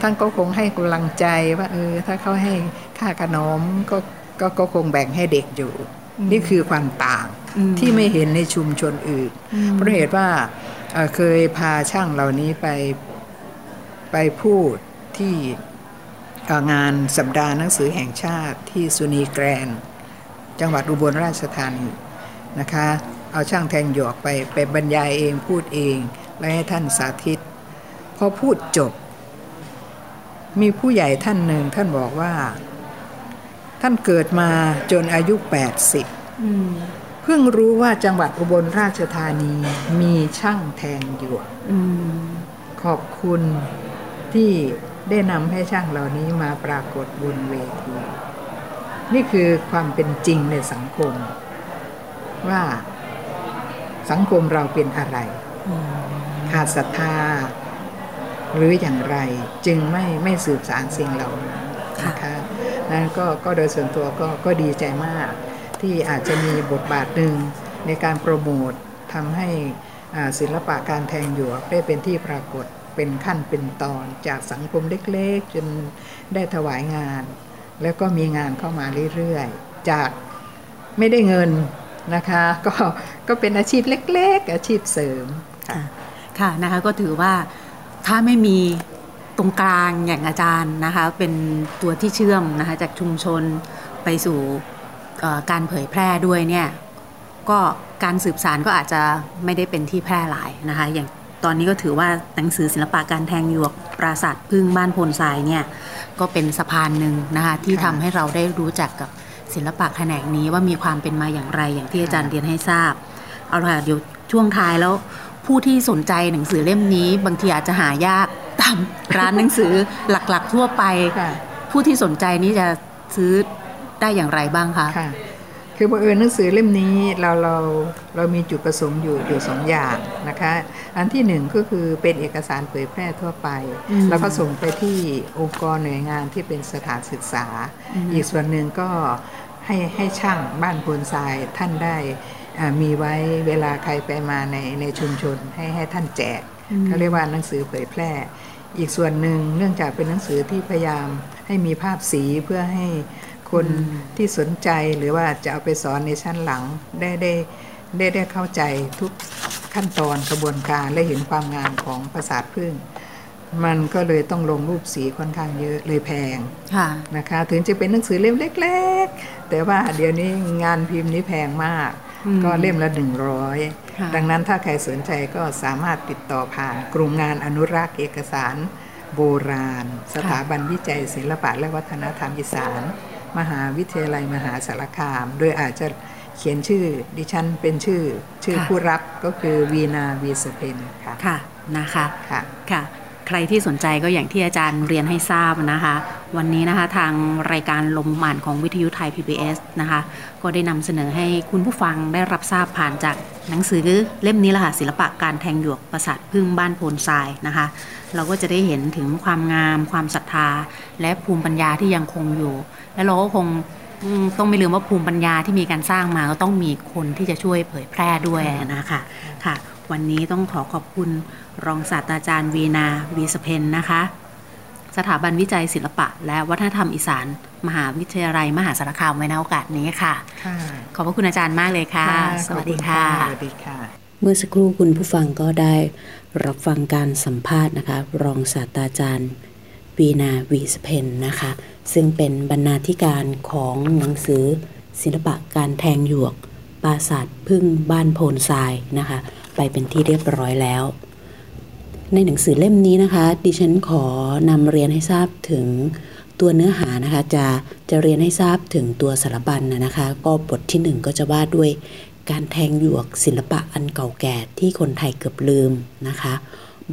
[SPEAKER 3] ท่านก็คงให้กำลังใจว่าเออถ้าเขาให้ค่าขนมก็ก็ก็คงแบ่งให้เด็กอยู่ นี่คือความต่าง
[SPEAKER 2] อืม
[SPEAKER 3] ที่ไม่เห็นในชุมชนอื่น เพราะเหตุว่าเอ่อเคยพาช่างเหล่านี้ไปไปพูดที่เอ่อ งานสัปดาห์หนังสือแห่งชาติที่สุนีแกรนด์จังหวัดอุบลราชธานีนะคะ เอาช่างแทงหยวกไปไปบรรยายเองพูดเอง และให้ท่านสาธิต พอพูดจบ มีผู้ใหญ่ท่านหนึ่งท่านบอกว่า ท่านเกิดมาจนอายุ 80 เพิ่งรู้ว่าจังหวัดอุบลราชธานีมีช่างแทงหยวกขอบคุณที่ ได้นำให้ช่างเหล่านี้มาปรากฏบนเวที นี่คือความเป็นจริงในสังคม ว่าสังคมเราเป็นอะไร ขาดศรัทธา หรืออย่างไรจึงไม่ไม่สืบสารสิ่งเหล่านั้นนะคะนั้นก็ก็โดยส่วนตัวก็ก็ดีใจมาก ที่อาจจะมีบทบาทหนึ่งในการโปรโมททำให้อ่าศิลปะการแทงหยวกได้เป็นที่ปรากฏ เป็นขั้นเป็นตอนจากสังคมเล็กๆ จนได้ถวายงาน แล้วก็มีงานเข้ามาเรื่อยๆ จากไม่ได้เงินนะคะก็ก็เป็นอาชีพเล็ก ๆ อาชีพเสริมค่ะ
[SPEAKER 2] ค่ะนะคะก็ถือว่าถ้าไม่มีตรงกลางอย่างอาจารย์นะคะเป็นตัวที่เชื่อมนะคะจากชุมชนไปสู่การเผยแพร่ด้วยเนี่ยก็การสืบสารก็อาจจะไม่ได้เป็นที่แพร่หลายนะคะอย่าง ตอนนี้ก็ถือว่าหนังสือศิลปะการแทงหยวกปราสาทพึ่งบ้านโพนทรายเนี่ยก็เป็นสะพานหนึ่งนะคะที่
[SPEAKER 3] ค่ะ
[SPEAKER 2] ทำให้เราได้รู้จักกับศิลปะแขนงนี้ว่ามีความเป็นมาอย่างไรอย่างที่อาจารย์เรียนให้ทราบ เอาละค่ะเดี๋ยวช่วงท้ายแล้วผู้ที่สนใจหนังสือเล่มนี้ บางทีอาจจะหายากตามร้านหนังสือหลักๆทั่วไป
[SPEAKER 3] ค่ะ
[SPEAKER 2] ผู้ที่สนใจนี้จะซื้อได้อย่างไรบ้างคะ
[SPEAKER 3] ค่ะคือบังเอิญหนังสือเล่มนี้เราเราเรามีจุดประสงค์อยู่อยู่สองอย่างนะคะ อันที่หนึ่งก็คือเป็นเอกสารเผยแพร่ทั่วไป
[SPEAKER 2] อืม
[SPEAKER 3] แล้วก็ส่งไปที่องค์กรหน่วยงานที่เป็นสถานศึกษา
[SPEAKER 2] อืม
[SPEAKER 3] อีกส่วนหนึ่งก็ให้ให้ช่างบ้านโพนทรายท่านได้อ่ามีไว้เวลาใครไปมาในในชุมชนให้ให้ท่านแจกเขาเรียกว่าหนังสือเผยแพร่ อีกส่วนหนึ่งเนื่องจากเป็นหนังสือที่พยายามให้มีภาพสีเพื่อให้ คนที่สนใจหรือว่าจะเอาไปสอนในชั้นหลังได้ได้ได้ได้เข้าใจทุกขั้นตอนกระบวนการและเห็นความงามของภาษาทพึ่ง มันก็เลยต้องลงรูปสีค่อนข้างเยอะเลยแพง
[SPEAKER 2] ค่ะ
[SPEAKER 3] นะคะ ถึงจะเป็นหนังสือเล่มเล็ก ๆ แต่ว่าเดี๋ยวนี้งานพิมพ์นี้แพงมาก
[SPEAKER 2] อืม
[SPEAKER 3] ก็เล่มละหนึ่งร้อย
[SPEAKER 2] ค่ะ
[SPEAKER 3] ดังนั้นถ้าใครสนใจก็สามารถติดต่อผ่านกลุ่มงานอนุรักษ์เอกสารโบราณ สถาบันวิจัยศิลปะและวัฒนธรรมอีสาน มหาวิทยาลัยมหาสารคาม โดยอาจจะเขียนชื่อดิฉันเป็นชื่อ ชื่อ
[SPEAKER 2] ค่ะ
[SPEAKER 3] ผู้รับก็คือวีนาวีสเพนค่ะ
[SPEAKER 2] ค่ะนะคะ
[SPEAKER 3] ค่ะ
[SPEAKER 2] ค่ะใค รที่สนใจก็อย่างที่อาจารย์เรียนให้ทราบนะคะ วันนี้นะคะทางรายการลมหมานของวิทยุไทย PBS นะคะ ก็ได้นำเสนอให้คุณผู้ฟังได้รับทราบผ่านจากหนังสือเล่มนี้ละค่ะศิลปะการแทงหยวกประสาทพึ่งบ้านโพนทรายนะคะ เราก็จะได้เห็นถึงความงาม ความศรัทธา และภูมิปัญญาที่ยังคงอยู่ และเราก็คงต้องไม่ลืมว่าภูมิปัญญาที่มีการสร้างมาก็ต้องมีคนที่จะช่วยเผยแพร่ด้วยนะคะค่ะ วันนี้ต้องขอขอบคุณรองศาสตราจารย์วีนาวีสเพนนะคะ สถาบันวิจัยศิลปะ และวัฒนธรรมอีสาน มหาวิทยาลัยมหาสารคามไว้ในโอกาสนี้ค่ะ
[SPEAKER 3] ค่ะ
[SPEAKER 2] ขอบพระคุณอาจารย์มากเลยค่ะ สวัสดีค่ะ
[SPEAKER 3] สวัสดีค่ะ
[SPEAKER 2] เมื่อสักครู่คุณผู้ฟังก็ได้รับฟังการสัมภาษณ์นะคะ รองศาสตราจารย์วีนาวีสเพนนะคะ ซึ่งเป็นบรรณาธิการของหนังสือศิลปะการแทงหยวกปราสาทพึ่งบ้านโพนทรายนะคะ ไปเป็นที่เรียบร้อยแล้ว ในหนังสือเล่มนี้นะคะ ดิฉันขอนำเรียนให้ทราบถึงตัวเนื้อหานะคะ จะจะเรียนให้ทราบถึงตัวสารบัญนนะคะ ก็บทที่หนึ่งก็จะว่าด้วยการแทงหยวกศิลปะอันเก่าแก่ที่คนไทยเกือบลืมนะคะ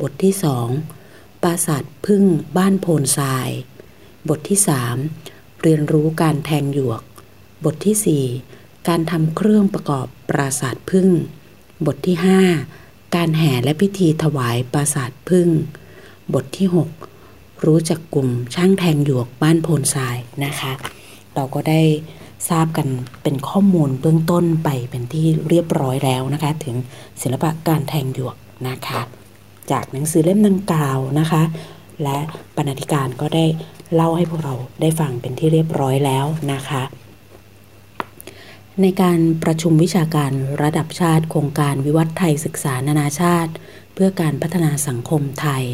[SPEAKER 2] บทที่สองปราสาทพึ่งบ้านโพนทราย บทที่สามเรียนรู้การแทงหยวก บทที่สี่การทำเครื่องประกอบปราสาทพึ่ง บทที่ 5 การแห่และพิธีถวายปราสาทพึ่ง บทที่ 6 รู้จักกลุ่มช่างแทงหยวกบ้านโพนทรายนะคะ เราก็ได้ทราบกันเป็นข้อมูลเบื้องต้นไปเป็นที่เรียบร้อยแล้วนะคะ ถึงศิลปะการแทงหยวกนะคะ จากหนังสือเล่มดังกล่าวนะคะ และบรรณาธิการก็ได้เล่าให้พวกเราได้ฟังเป็นที่เรียบร้อยแล้วนะคะ ในการประชุมวิชาการระดับชาติ โครงการวิวัฒน์ไทยศึกษานานาชาติ เพื่อการพัฒนาสังคมไทย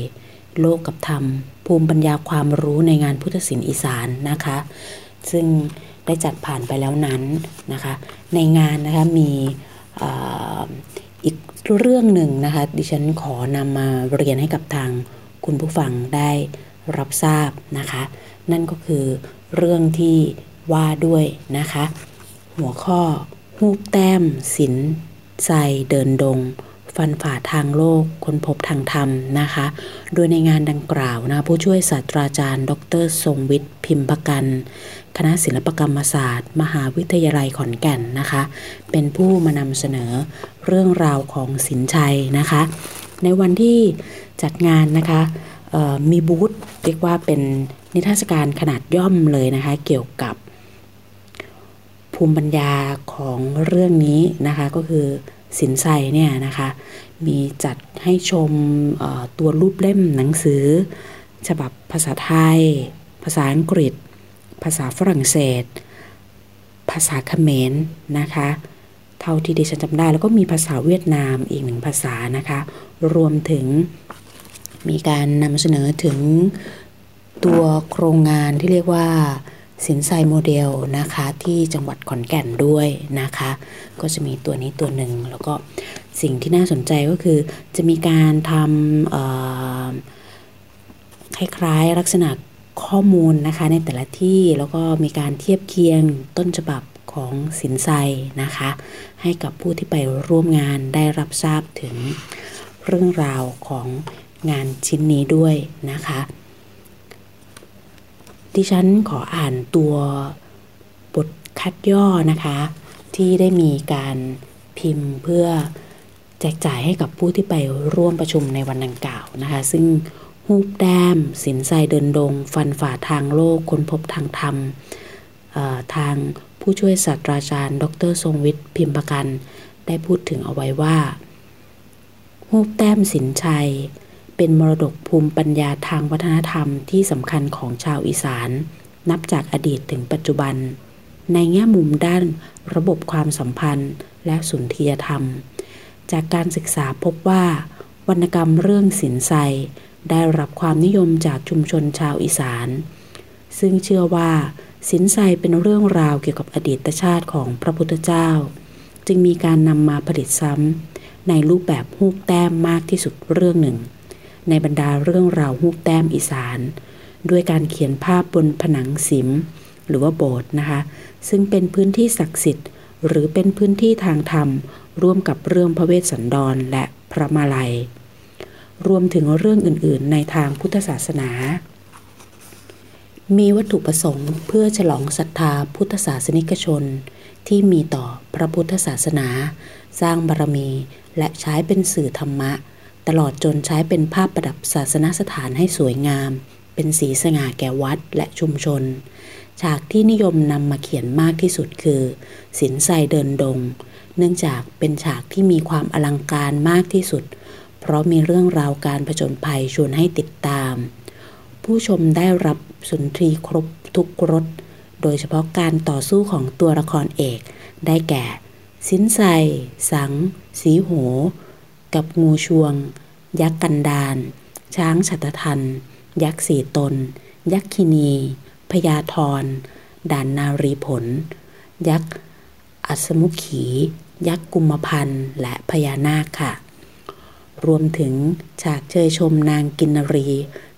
[SPEAKER 2] โลกกับธรรม ภูมิปัญญาความรู้ในงานพุทธศิลป์อีสานนะคะ ซึ่งได้จัดผ่านไปแล้วนั้นนะคะ ในงานนะคะมีอีกเรื่องหนึ่งนะคะ ดิฉันขอนำมาเรียนให้กับทางคุณผู้ฟังได้รับทราบนะคะ นั่นก็คือเรื่องที่ว่าด้วยนะคะ หัวข้อหูบแต้มศิลใส่เดินดง ฟันฝ่าทางโลกค้นพบทางธรรมนะคะ โดยในงานดังกล่าวนะผู้ช่วยศาสตราจารย์ ดร ทรงวิทย์ พิมพ์ประกัน คณะศิลปกรรมศาสตร์ มหาวิทยาลัยขอนแก่นนะคะ เป็นผู้มานำเสนอเรื่องราวของสินชัยนะคะ ในวันที่จัดงานนะคะมีบูธเรียกว่าเป็นนิทรรศการขนาดย่อมเลยนะคะ เกี่ยวกับ ภูมิปัญญาของเรื่องนี้นะคะก็คือสินไซเนี่ยนะคะมีจัดให้ชมตัวรูปเล่มหนังสือ ฉบับภาษาไทย ภาษาอังกฤษ ภาษาฝรั่งเศส ภาษาเขมรนะคะเท่าที่ดิฉันจำได้แล้วก็มีภาษาเวียดนามอีกหนึ่งภาษานะคะรวมถึงมีการนำเสนอถึงตัวโครงงานที่เรียกว่า สินไซโมเดลนะคะที่จังหวัดขอนแก่นด้วยนะคะ ก็จะมีตัวนี้ตัวหนึ่งแล้วก็สิ่งที่น่าสนใจก็คือจะมีการทำคล้ายๆลักษณะข้อมูลนะคะในแต่ละที่แล้วก็มีการเทียบเคียงต้นฉบับของสินไซนะคะ ให้กับผู้ที่ไปร่วมงานได้รับทราบถึงเรื่องราวของงานชิ้นนี้ด้วยนะคะ ดิฉันขออ่านตัวบทคัดย่อนะคะ ที่ได้มีการพิมพ์เพื่อแจกจ่ายให้กับผู้ที่ไปร่วมประชุมในวันดังกล่าวนะคะ ซึ่งฮูบแดม สินไซเดินดง ฟันฝ่าทางโลกค้นพบทางธรรมทางผู้ช่วยศาสตราจารย์ ดร ทรงวิทย์พิมพ์ประกัน ได้พูดถึงเอาไว้ว่าฮูบแต้มสินชัย เป็นมรดกภูมิปัญญาทางวัฒนธรรมที่สำคัญของชาวอีสาน นับจากอดีตถึงปัจจุบัน ในแง่มุมด้านระบบความสัมพันธ์และสุนทรียธรรม จากการศึกษาพบว่า วรรณกรรมเรื่องสินไซได้รับความนิยมจากชุมชนชาวอีสาน ซึ่งเชื่อว่าสินไซเป็นเรื่องราวเกี่ยวกับอดีตชาติของพระพุทธเจ้า จึงมีการนำมาผลิตซ้ำในรูปแบบฮูกแต้มมากที่สุดเรื่องหนึ่ง ในบรรดาเรื่องราวฮูกแต้มอีสาน ด้วยการเขียนภาพบนผนังสิม หรือว่าโบสถ์นะคะ ซึ่งเป็นพื้นที่ศักดิ์สิทธิ์ หรือเป็นพื้นที่ทางธรรม ร่วมกับเรื่องพระเวสสันดรและพระมาลัย รวมถึงเรื่องอื่นๆ ในทางพุทธศาสนา มีวัตถุประสงค์เพื่อฉลองศรัทธาพุทธศาสนิกชน ที่มีต่อพระพุทธศาสนา สร้างบารมีและใช้เป็นสื่อธรรมะ ตลอดจนใช้เป็นภาพประดับศาสนสถานให้สวยงาม เป็นสีสง่าแก่วัดและชุมชน ฉากที่นิยมนำมาเขียนมากที่สุดคือ สินไซเดินดง เนื่องจากเป็นฉากที่มีความอลังการมากที่สุด เพราะมีเรื่องราวการผจญภัยชวนให้ติดตาม ผู้ชมได้รับสุนทรีครบทุกรสโดยเฉพาะการต่อสู้ของตัวละครเอก ได้แก่ สินไซสัง สีโห กับงูชวง ยักษ์กันดานช้างฉัตรทัน ยักษ์สี่ตน ยักษ์คินีพญาธรด่านนารีผล ยักษ์อัศมุขี ยักษ์กุมพันธ์และพญานาคค่ะ รวมถึงฉากเชยชมนางกินรี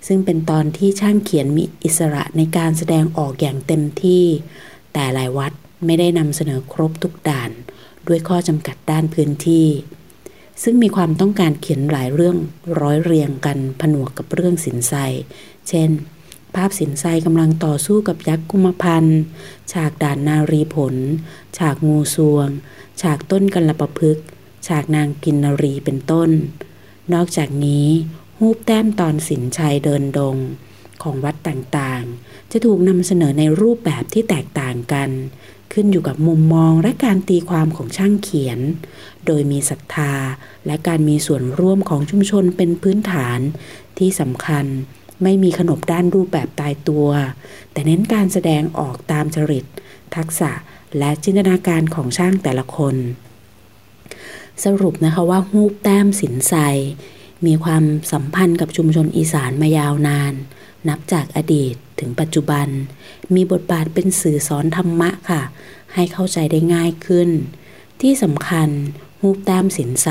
[SPEAKER 2] ซึ่งเป็นตอนที่ช่างเขียนมีอิสระในการแสดงออกอย่างเต็มที่ แต่หลายวัดไม่ได้นำเสนอครบทุกด่าน ด้วยข้อจำกัดด้านพื้นที่ ซึ่งมีความต้องการเขียนหลายเรื่องร้อยเรียงกันผนวกกับเรื่องสินไซเช่น ภาพสินไซกำลังต่อสู้กับยักษ์กุมพันฉากด่านนารีผล ฉากงูสวง ฉากต้นกันละประพฤกฉากนางกินนารีเป็นต้น นอกจากนี้หูปแต้มตอนสินชัยเดินดงของวัดต่างๆ จะถูกนำเสนอในรูปแบบที่แตกต่างกัน ขึ้นอยู่กับมุมมองและการตีความของช่างเขียน โดยมีศรัทธาและการมีส่วนร่วมของชุมชนเป็นพื้นฐานที่สำคัญไม่มีขนบด้านรูปแบบตายตัว แต่เน้นการแสดงออกตามจริต ทักษะและจินตนาการของช่างแต่ละคน สรุปนะคะว่าฮูปแต้มสินไซมีความสัมพันธ์กับชุมชนอีสานมายาวนาน นับจากอดีต ถึงปัจจุบัน มีบทบาทเป็นสื่อสอนธรรมะค่ะ ให้เข้าใจได้ง่ายขึ้น ที่สำคัญฮูปแต้มสินไซ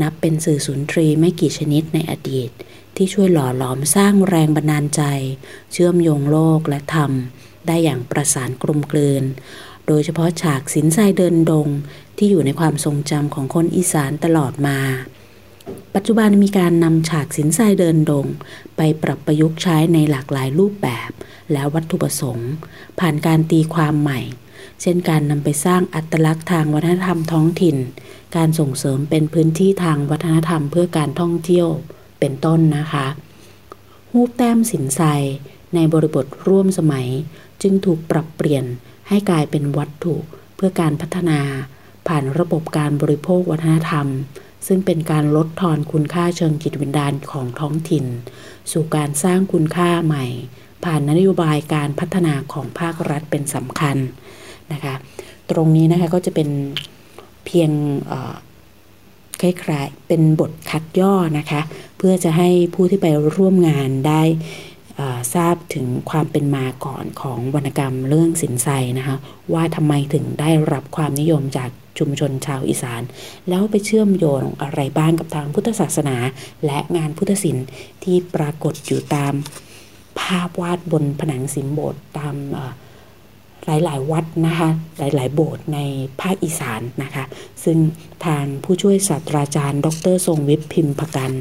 [SPEAKER 2] นับเป็นสื่อสุนทรีไม่กี่ชนิดในอดีต ที่ช่วยหล่อหลอมสร้างแรงบันดาลใจ เชื่อมโยงโลกและธรรม ได้อย่างประสานกลมกลืน โดยเฉพาะฉากสินทรเดินดง ที่อยู่ในความทรงจำของคนอีสานตลอดมา ปัจจุบันมีการนำฉากสินทรายเดินดง ไปปรับประยุกต์ใช้ในหลากหลายรูปแบบ และวัตถุประสงค์ ผ่านการตีความใหม่ เช่นการนำไปสร้างอัตลักษณ์ทางวัฒนธรรมท้องถิ่น การส่งเสริมเป็นพื้นที่ทางวัฒนธรรมเพื่อการท่องเที่ยวเป็นต้นนะคะหูปแต้มสินไซในบริบทร่วมสมัย จึงถูกปรับเปลี่ยนให้กลายเป็นวัตถุเพื่อการพัฒนา ผ่านระบบการบริโภควัฒนธรรม ซึ่งเป็นการลดทอนคุณค่าเชิงจิตวิญญาณของท้องถิ่น สู่การสร้างคุณค่าใหม่ ผ่านนโยบายการพัฒนาของภาครัฐเป็นสำคัญนะคะตรงนี้นะคะก็จะเป็นเพียงคล้ายๆเป็นบทคัดย่อนะคะ เพื่อจะให้ผู้ที่ไปร่วมงานได้ ทราบถึงความเป็นมาก่อนของวรรณกรรมเรื่องสินไซนะคะว่าทำไมถึงได้รับความนิยมจากชุมชนชาวอีสาน แล้วไปเชื่อมโยงอะไรบ้างกับทางพุทธศาสนา และงานพุทธศิลป์ที่ปรากฏอยู่ตามภาพวาดบนผนังสิมโบสถ์ตามหลาย ๆ วัดนะคะหลาย ๆ โบสถ์ในภาคอีสานนะคะ ซึ่งทางผู้ช่วยศาสตราจารย์ ดร ทรงวิปพิมพกัน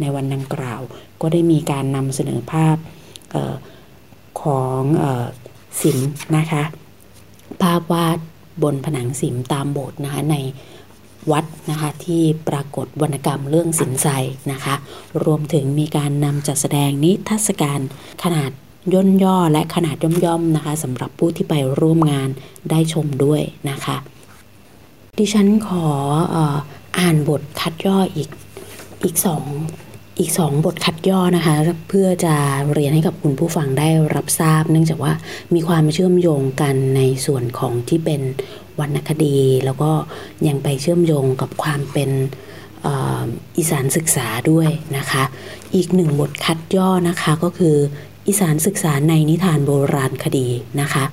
[SPEAKER 2] ในวันดังกล่าว ก็ได้มีการนำเสนอภาพ ของศิลป์นะคะ ภาพวาดบนผนังศิลป์ตามโบสถ์นะคะในวัดนะคะที่ปรากฏวรรณกรรมเรื่องสินไซนะคะ รวมถึงมีการนำจัดแสดงนิทรรศการขนาดย่นย่อและขนาดย่อมๆนะคะสำหรับผู้ที่ไปร่วมงานได้ชมด้วยนะคะ ดิฉันขออ่านบทคัดย่ออีกอีกสอง อีกสองบทคัดย่อนะคะ เพื่อจะเรียนให้กับคุณผู้ฟังได้รับทราบ เนื่องจากว่ามีความเชื่อมโยงกันในส่วนของที่เป็นวรรณคดี แล้วก็ยังไปเชื่อมโยงกับความเป็นอีสานศึกษาด้วยนะคะ อีกหนึ่งบทคัดย่อนะคะก็คืออีสานศึกษาในนิทานโบราณคดีนะคะ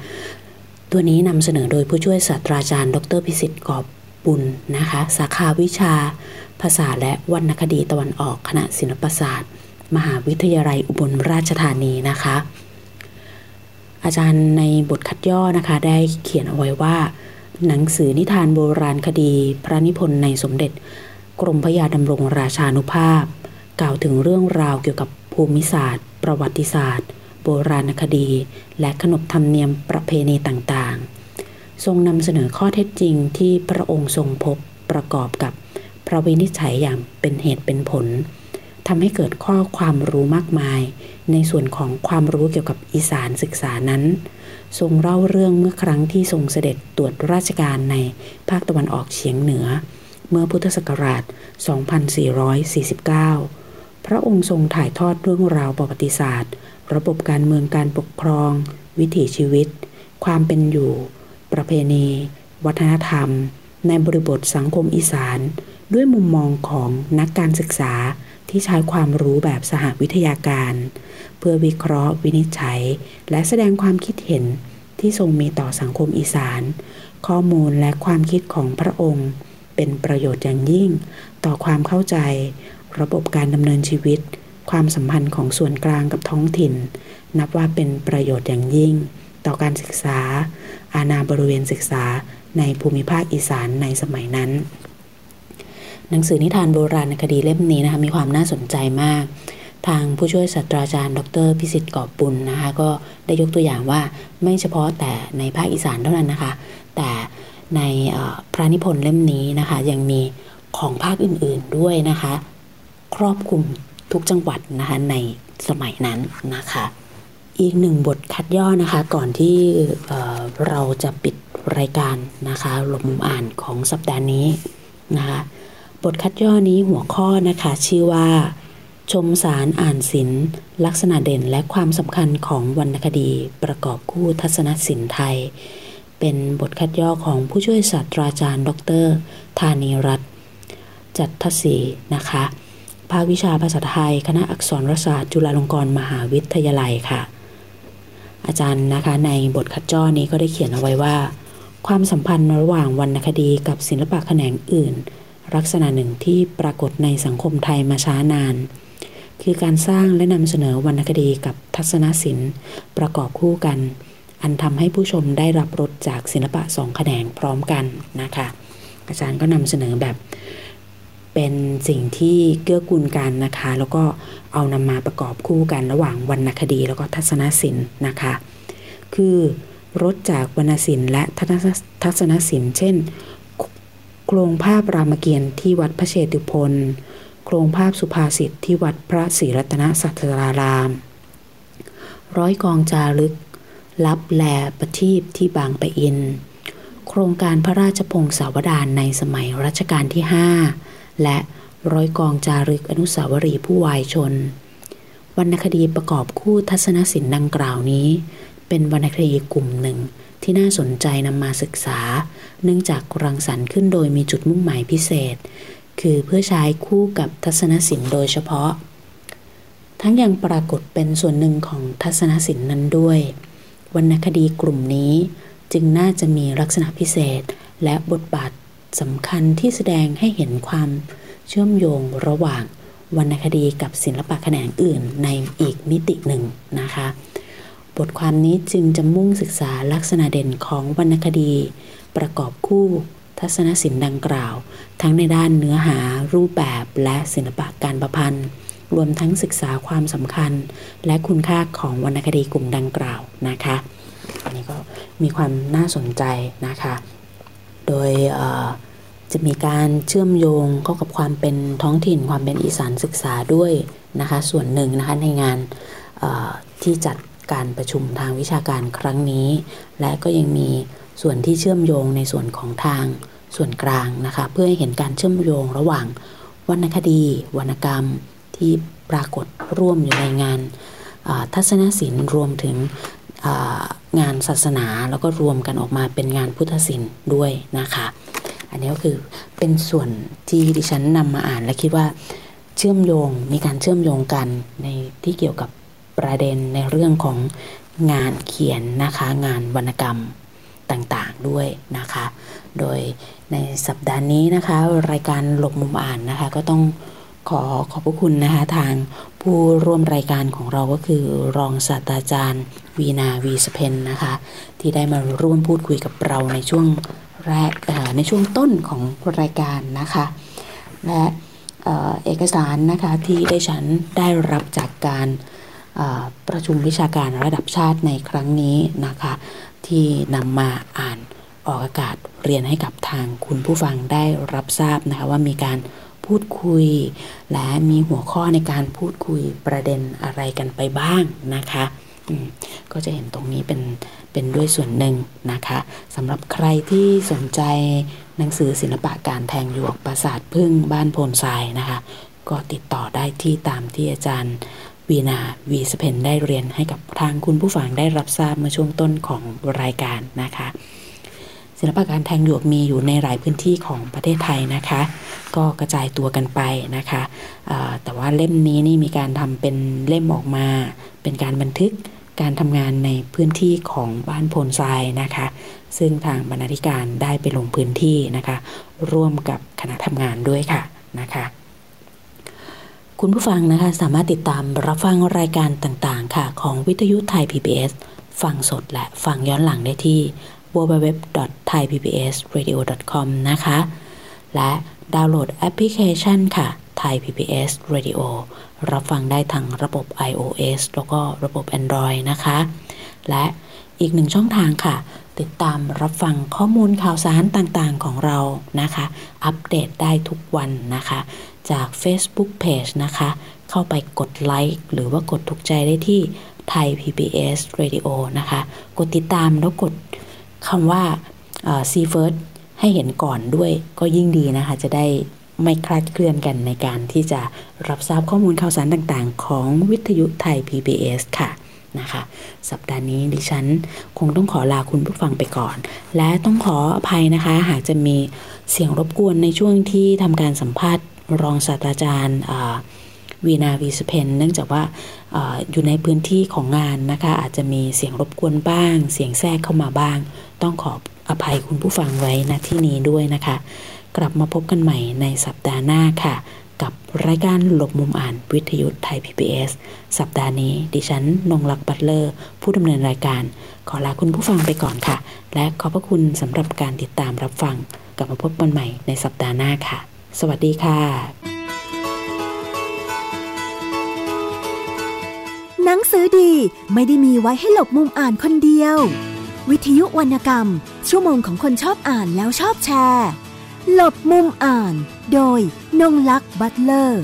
[SPEAKER 2] ตัวนี้นำเสนอโดยผู้ช่วยศาสตราจารย์ ดรพิสิทธิ์กอบบุญนะคะ สาขาวิชา ภาษาและวรรณคดีตะวันออกคณะศิลปศาสตร์ มหาวิทยาลัยอุบลราชธานีนะคะ อาจารย์ในบทคัดย่อนะคะได้เขียนเอาไว้ว่า หนังสือนิทานโบราณคดี พระนิพนธ์ในสมเด็จ กรมพระยาดำรงราชานุภาพ กล่าวถึงเรื่องราวเกี่ยวกับภูมิศาสตร์ ประวัติศาสตร์ โบราณคดี และขนบธรรมเนียมประเพณีต่างๆ ทรงนำเสนอข้อเท็จจริงที่พระองค์ทรงพบประกอบกับ พระวินิจฉัยอย่างเป็นเหตุเป็นผลทำให้เกิดข้อความรู้มากมาย ในส่วนของความรู้เกี่ยวกับอีสานศึกษานั้น ทรงเล่าเรื่องเมื่อครั้งที่ทรงเสด็จตรวจราชการในภาคตะวันออกเฉียงเหนือ เมื่อพุทธศักราช 2449 พระองค์ทรงถ่ายทอดเรื่องราวประวัติศาสตร์ ระบบการเมืองการปกครอง วิถีชีวิต ความเป็นอยู่ ประเพณี วัฒนธรรม ในบริบทสังคมอีสาน ด้วยมุมมองของนักการศึกษาที่ใช้ความรู้แบบสหวิทยาการ เพื่อวิเคราะห์วินิจฉัย และแสดงความคิดเห็นที่ทรงมีต่อสังคมอีสาน ข้อมูลและความคิดของพระองค์ เป็นประโยชน์อย่างยิ่ง ต่อความเข้าใจ ระบบการดำเนินชีวิต ความสัมพันธ์ของส่วนกลางกับท้องถิ่น นับว่าเป็นประโยชน์อย่างยิ่ง ต่อการศึกษา อาณาบริเวณศึกษาในภูมิภาคอีสานในสมัยนั้น หนังสือนิทานโบราณคดีเล่มนี้นะคะมีความน่าสนใจมาก ทางผู้ช่วยศาสตราจารย์ ดรพิสิทธิ์กอบปุลนะคะก็ได้ยกตัวอย่างว่าไม่เฉพาะแต่ในภาคอีสานเท่านั้นนะคะ แต่ในพระนิพนธ์เล่มนี้นะคะยังมีของภาคอื่นๆด้วยนะคะ ครอบคลุมทุกจังหวัดนะคะในสมัยนั้นนะคะอีกหนึ่งบทคัดย่อนะคะก่อนที่เราจะปิดรายการนะคะหลบมุมอ่านของสัปดาห์นี้นะคะ บทคัดย่อนี้หัวข้อนะคะชื่อว่า ชมสารอ่านศิลป์ลักษณะเด่นและความสำคัญของวรรณคดีประกอบคู่ทัศนศิลป์ไทย เป็นบทคัดย่อของผู้ช่วยศาสตราจารย์ ดรธานีรัตน์จัตทศีนะคะภาควิชาภาษาไทย คณะอักษรศาสตร์จุฬาลงกรณ์มหาวิทยาลัยค่ะ อาจารย์นะคะในบทคัดย่อนี้ก็ได้เขียนเอาไว้ว่า ความสัมพันธ์ระหว่างวรรณคดีกับศิลปะแขนงอื่น ลักษณะหนึ่งที่ปรากฏในสังคมไทยมาช้านาน คือการสร้างและนำเสนอวรรณคดีกับทัศนศิลป์ประกอบคู่กัน อันทำให้ผู้ชมได้รับรสจากศิลปะสองแขนงพร้อมกันนะคะอาจารย์ก็นำเสนอแบบเป็นสิ่งที่เกื้อกูลกันนะคะ แล้วก็เอานำมาประกอบคู่กันระหว่างวรรณคดีแล้วก็ทัศนศิลป์นะคะ คือรถจากวรรณศิลป์และทัศนศิลป์เช่น โครงภาพรามเกียรติ์ที่วัดพระเชตุพนโครงภาพสุภาษิตที่วัดพระศรีรัตนสัตราราม ร้อยกองจารึกลับแลประทีปที่บางปะอิน โครงการพระราชพงศาวดารในสมัยรัชกาลที่ 5 และร้อยกองจารึกอนุสาวรีย์ผู้วายชน วรรณคดีประกอบคู่ทัศนศิลป์ดังกล่าวนี้ เป็นวรรณคดีกลุ่มหนึ่งที่น่าสนใจนำมาศึกษา เนื่องจากรังสรรค์ขึ้นโดยมีจุดมุ่งหมายพิเศษ คือเพื่อใช้คู่กับทัศนศิลป์โดยเฉพาะ ทั้งยังปรากฏเป็นส่วนหนึ่งของทัศนศิลป์นั้นด้วย วรรณคดีกลุ่มนี้จึงน่าจะมีลักษณะพิเศษ และบทบาทสำคัญที่แสดงให้เห็นความเชื่อมโยงระหว่างวรรณคดีกับศิลปะแขนงอื่นในอีกมิติหนึ่งนะคะ บทความนี้จึงจะมุ่งศึกษาลักษณะเด่นของวรรณคดี ประกอบคู่ทัศนศิลป์ดังกล่าว ทั้งในด้านเนื้อหารูปแบบและศิลปะการประพันธ์รวมทั้งศึกษาความสำคัญ และคุณค่าของวรรณคดีกลุ่มดังกล่าวนะคะอันนี้ก็มีความน่าสนใจนะคะ โดยจะมีการเชื่อมโยงเข้ากับความเป็นท้องถิ่นความเป็นอีสานศึกษาด้วยนะคะ ส่วนหนึ่งนะคะในงานที่จัด การประชุมทางวิชาการครั้งนี้ และก็ยังมีส่วนที่เชื่อมโยงในส่วนของทางส่วนกลางนะคะ เพื่อให้เห็นการเชื่อมโยงระหว่างวรรณคดี วรรณกรรมที่ปรากฏร่วมอยู่ในงานทัศนศิลป์รวมถึงงานศาสนาแล้วก็รวมกันออกมาเป็นงานพุทธศิลป์ด้วยนะคะ อันนี้ก็คือเป็นส่วนที่ดิฉันนำมาอ่านและคิดว่าเชื่อมโยงมีการเชื่อมโยงกันในที่เกี่ยวกับ ประเด็นในเรื่องของงานเขียนนะคะ งานวรรณกรรมต่างๆด้วยนะคะ โดยในสัปดาห์นี้นะคะ รายการหลบมุมอ่านนะคะ ก็ต้องขอขอบพระคุณนะคะ ทางผู้ร่วมรายการของเราก็คือ รองศาสตราจารย์ วีนาวีสเพนนะคะ ที่ได้มาร่วมพูดคุยกับเราในช่วงแรกในช่วงต้นของรายการนะคะ และเอกสารนะคะที่ได้ฉันได้รับจากการ ประชุมวิชาการระดับชาติในครั้งนี้นะคะ ที่นำมาอ่านออกอากาศเรียนให้กับทางคุณผู้ฟังได้รับทราบนะคะว่ามีการพูดคุย และมีหัวข้อในการพูดคุยประเด็นอะไรกันไปบ้างนะคะก็จะเห็นตรงนี้เป็นเป็นด้วยส่วนหนึ่งนะคะสำหรับใครที่สนใจหนังสือศิลปะการแทงหยวกปราสาทพึ่งบ้านโพนทรายนะคะ ก็ติดต่อได้ที่ตามที่อาจารย์ วีนาวีสเพนได้เรียนให้กับทางคุณผู้ฟังได้รับทราบเมื่อช่วงต้นของรายการนะคะ ศิลปะการแทงหยวกมีอยู่ในหลายพื้นที่ของประเทศไทยนะคะ ก็กระจายตัวกันไปนะคะแต่ว่าเล่มนี้นี่มีการทำเป็นเล่มออกมา เป็นการบันทึกการทำงานในพื้นที่ของบ้านโพนทรายนะคะ ซึ่งทางบรรณาธิการได้ไปลงพื้นที่นะคะ ร่วมกับคณะทำงานด้วยค่ะนะคะ คุณผู้ฟังนะคะสามารถติดตามรับฟังรายการต่างๆ ค่ะ ของวิทยุไทย PBS ฟังสดและฟังย้อนหลังได้ที่ www.thaipbsradio.com นะคะ และดาวน์โหลดแอปพลิเคชันค่ะไทย PBS Radio รับฟังได้ทางระบบ iOS แล้วก็ระบบ Android นะคะ และอีกหนึ่งช่องทางค่ะ ติดตามรับฟังข้อมูลข่าวสารต่างๆของเรานะคะ อัปเดตได้ทุกวันนะคะ จาก Facebook Page นะคะ เข้าไปกดไลค์หรือว่ากดถูกใจได้ที่ไทย PBS Radio นะคะ กดติดตามแล้วกดคำว่าซีเฟิร์สให้เห็นก่อนด้วยก็ยิ่งดีนะคะ จะได้ไม่คลาดเคลื่อนกันในการที่จะรับทราบข้อมูลข่าวสารต่างๆ ของวิทยุไทย PBS ค่ะนะคะสัปดาห์นี้ดิฉันคงต้องขอลาคุณผู้ฟังไปก่อน และต้องขออภัยนะคะ หากจะมีเสียงรบกวนในช่วงที่ทำการสัมภาษณ์ รองศาสตราจารย์วีนาวีสเพนเนื่องจากว่าออยู่ในพื้นที่ของงานนะคะ อาจจะมีเสียงรบกวนบ้าง เสียงแทรกเข้ามาบ้าง ต้องขออภัยคุณผู้ฟังไว้ณที่นี้ด้วยนะคะ กลับมาพบกันใหม่ในสัปดาห์หน้าค่ะ กับรายการหลบมุมอ่านวิทยุไทย PBS สัปดาห์นี้ ดิฉันนงลักษ์บัตเลอร์ ผู้ดำเนินรายการ ขอลาคุณผู้ฟังไปก่อนค่ะ และขอบพระคุณสำหรับการติดตามรับฟัง กลับมาพบกันใหม่ในสัปดาห์หน้าค่ะ สวัสดีค่ะ
[SPEAKER 1] หนังสือดีไม่ได้มีไว้ให้หลบมุมอ่านคนเดียว วิทยุวรรณกรรม ชั่วโมงของคนชอบอ่านแล้วชอบแชร์ หลบมุมอ่าน โดยนงลักษ์บัตเลอร์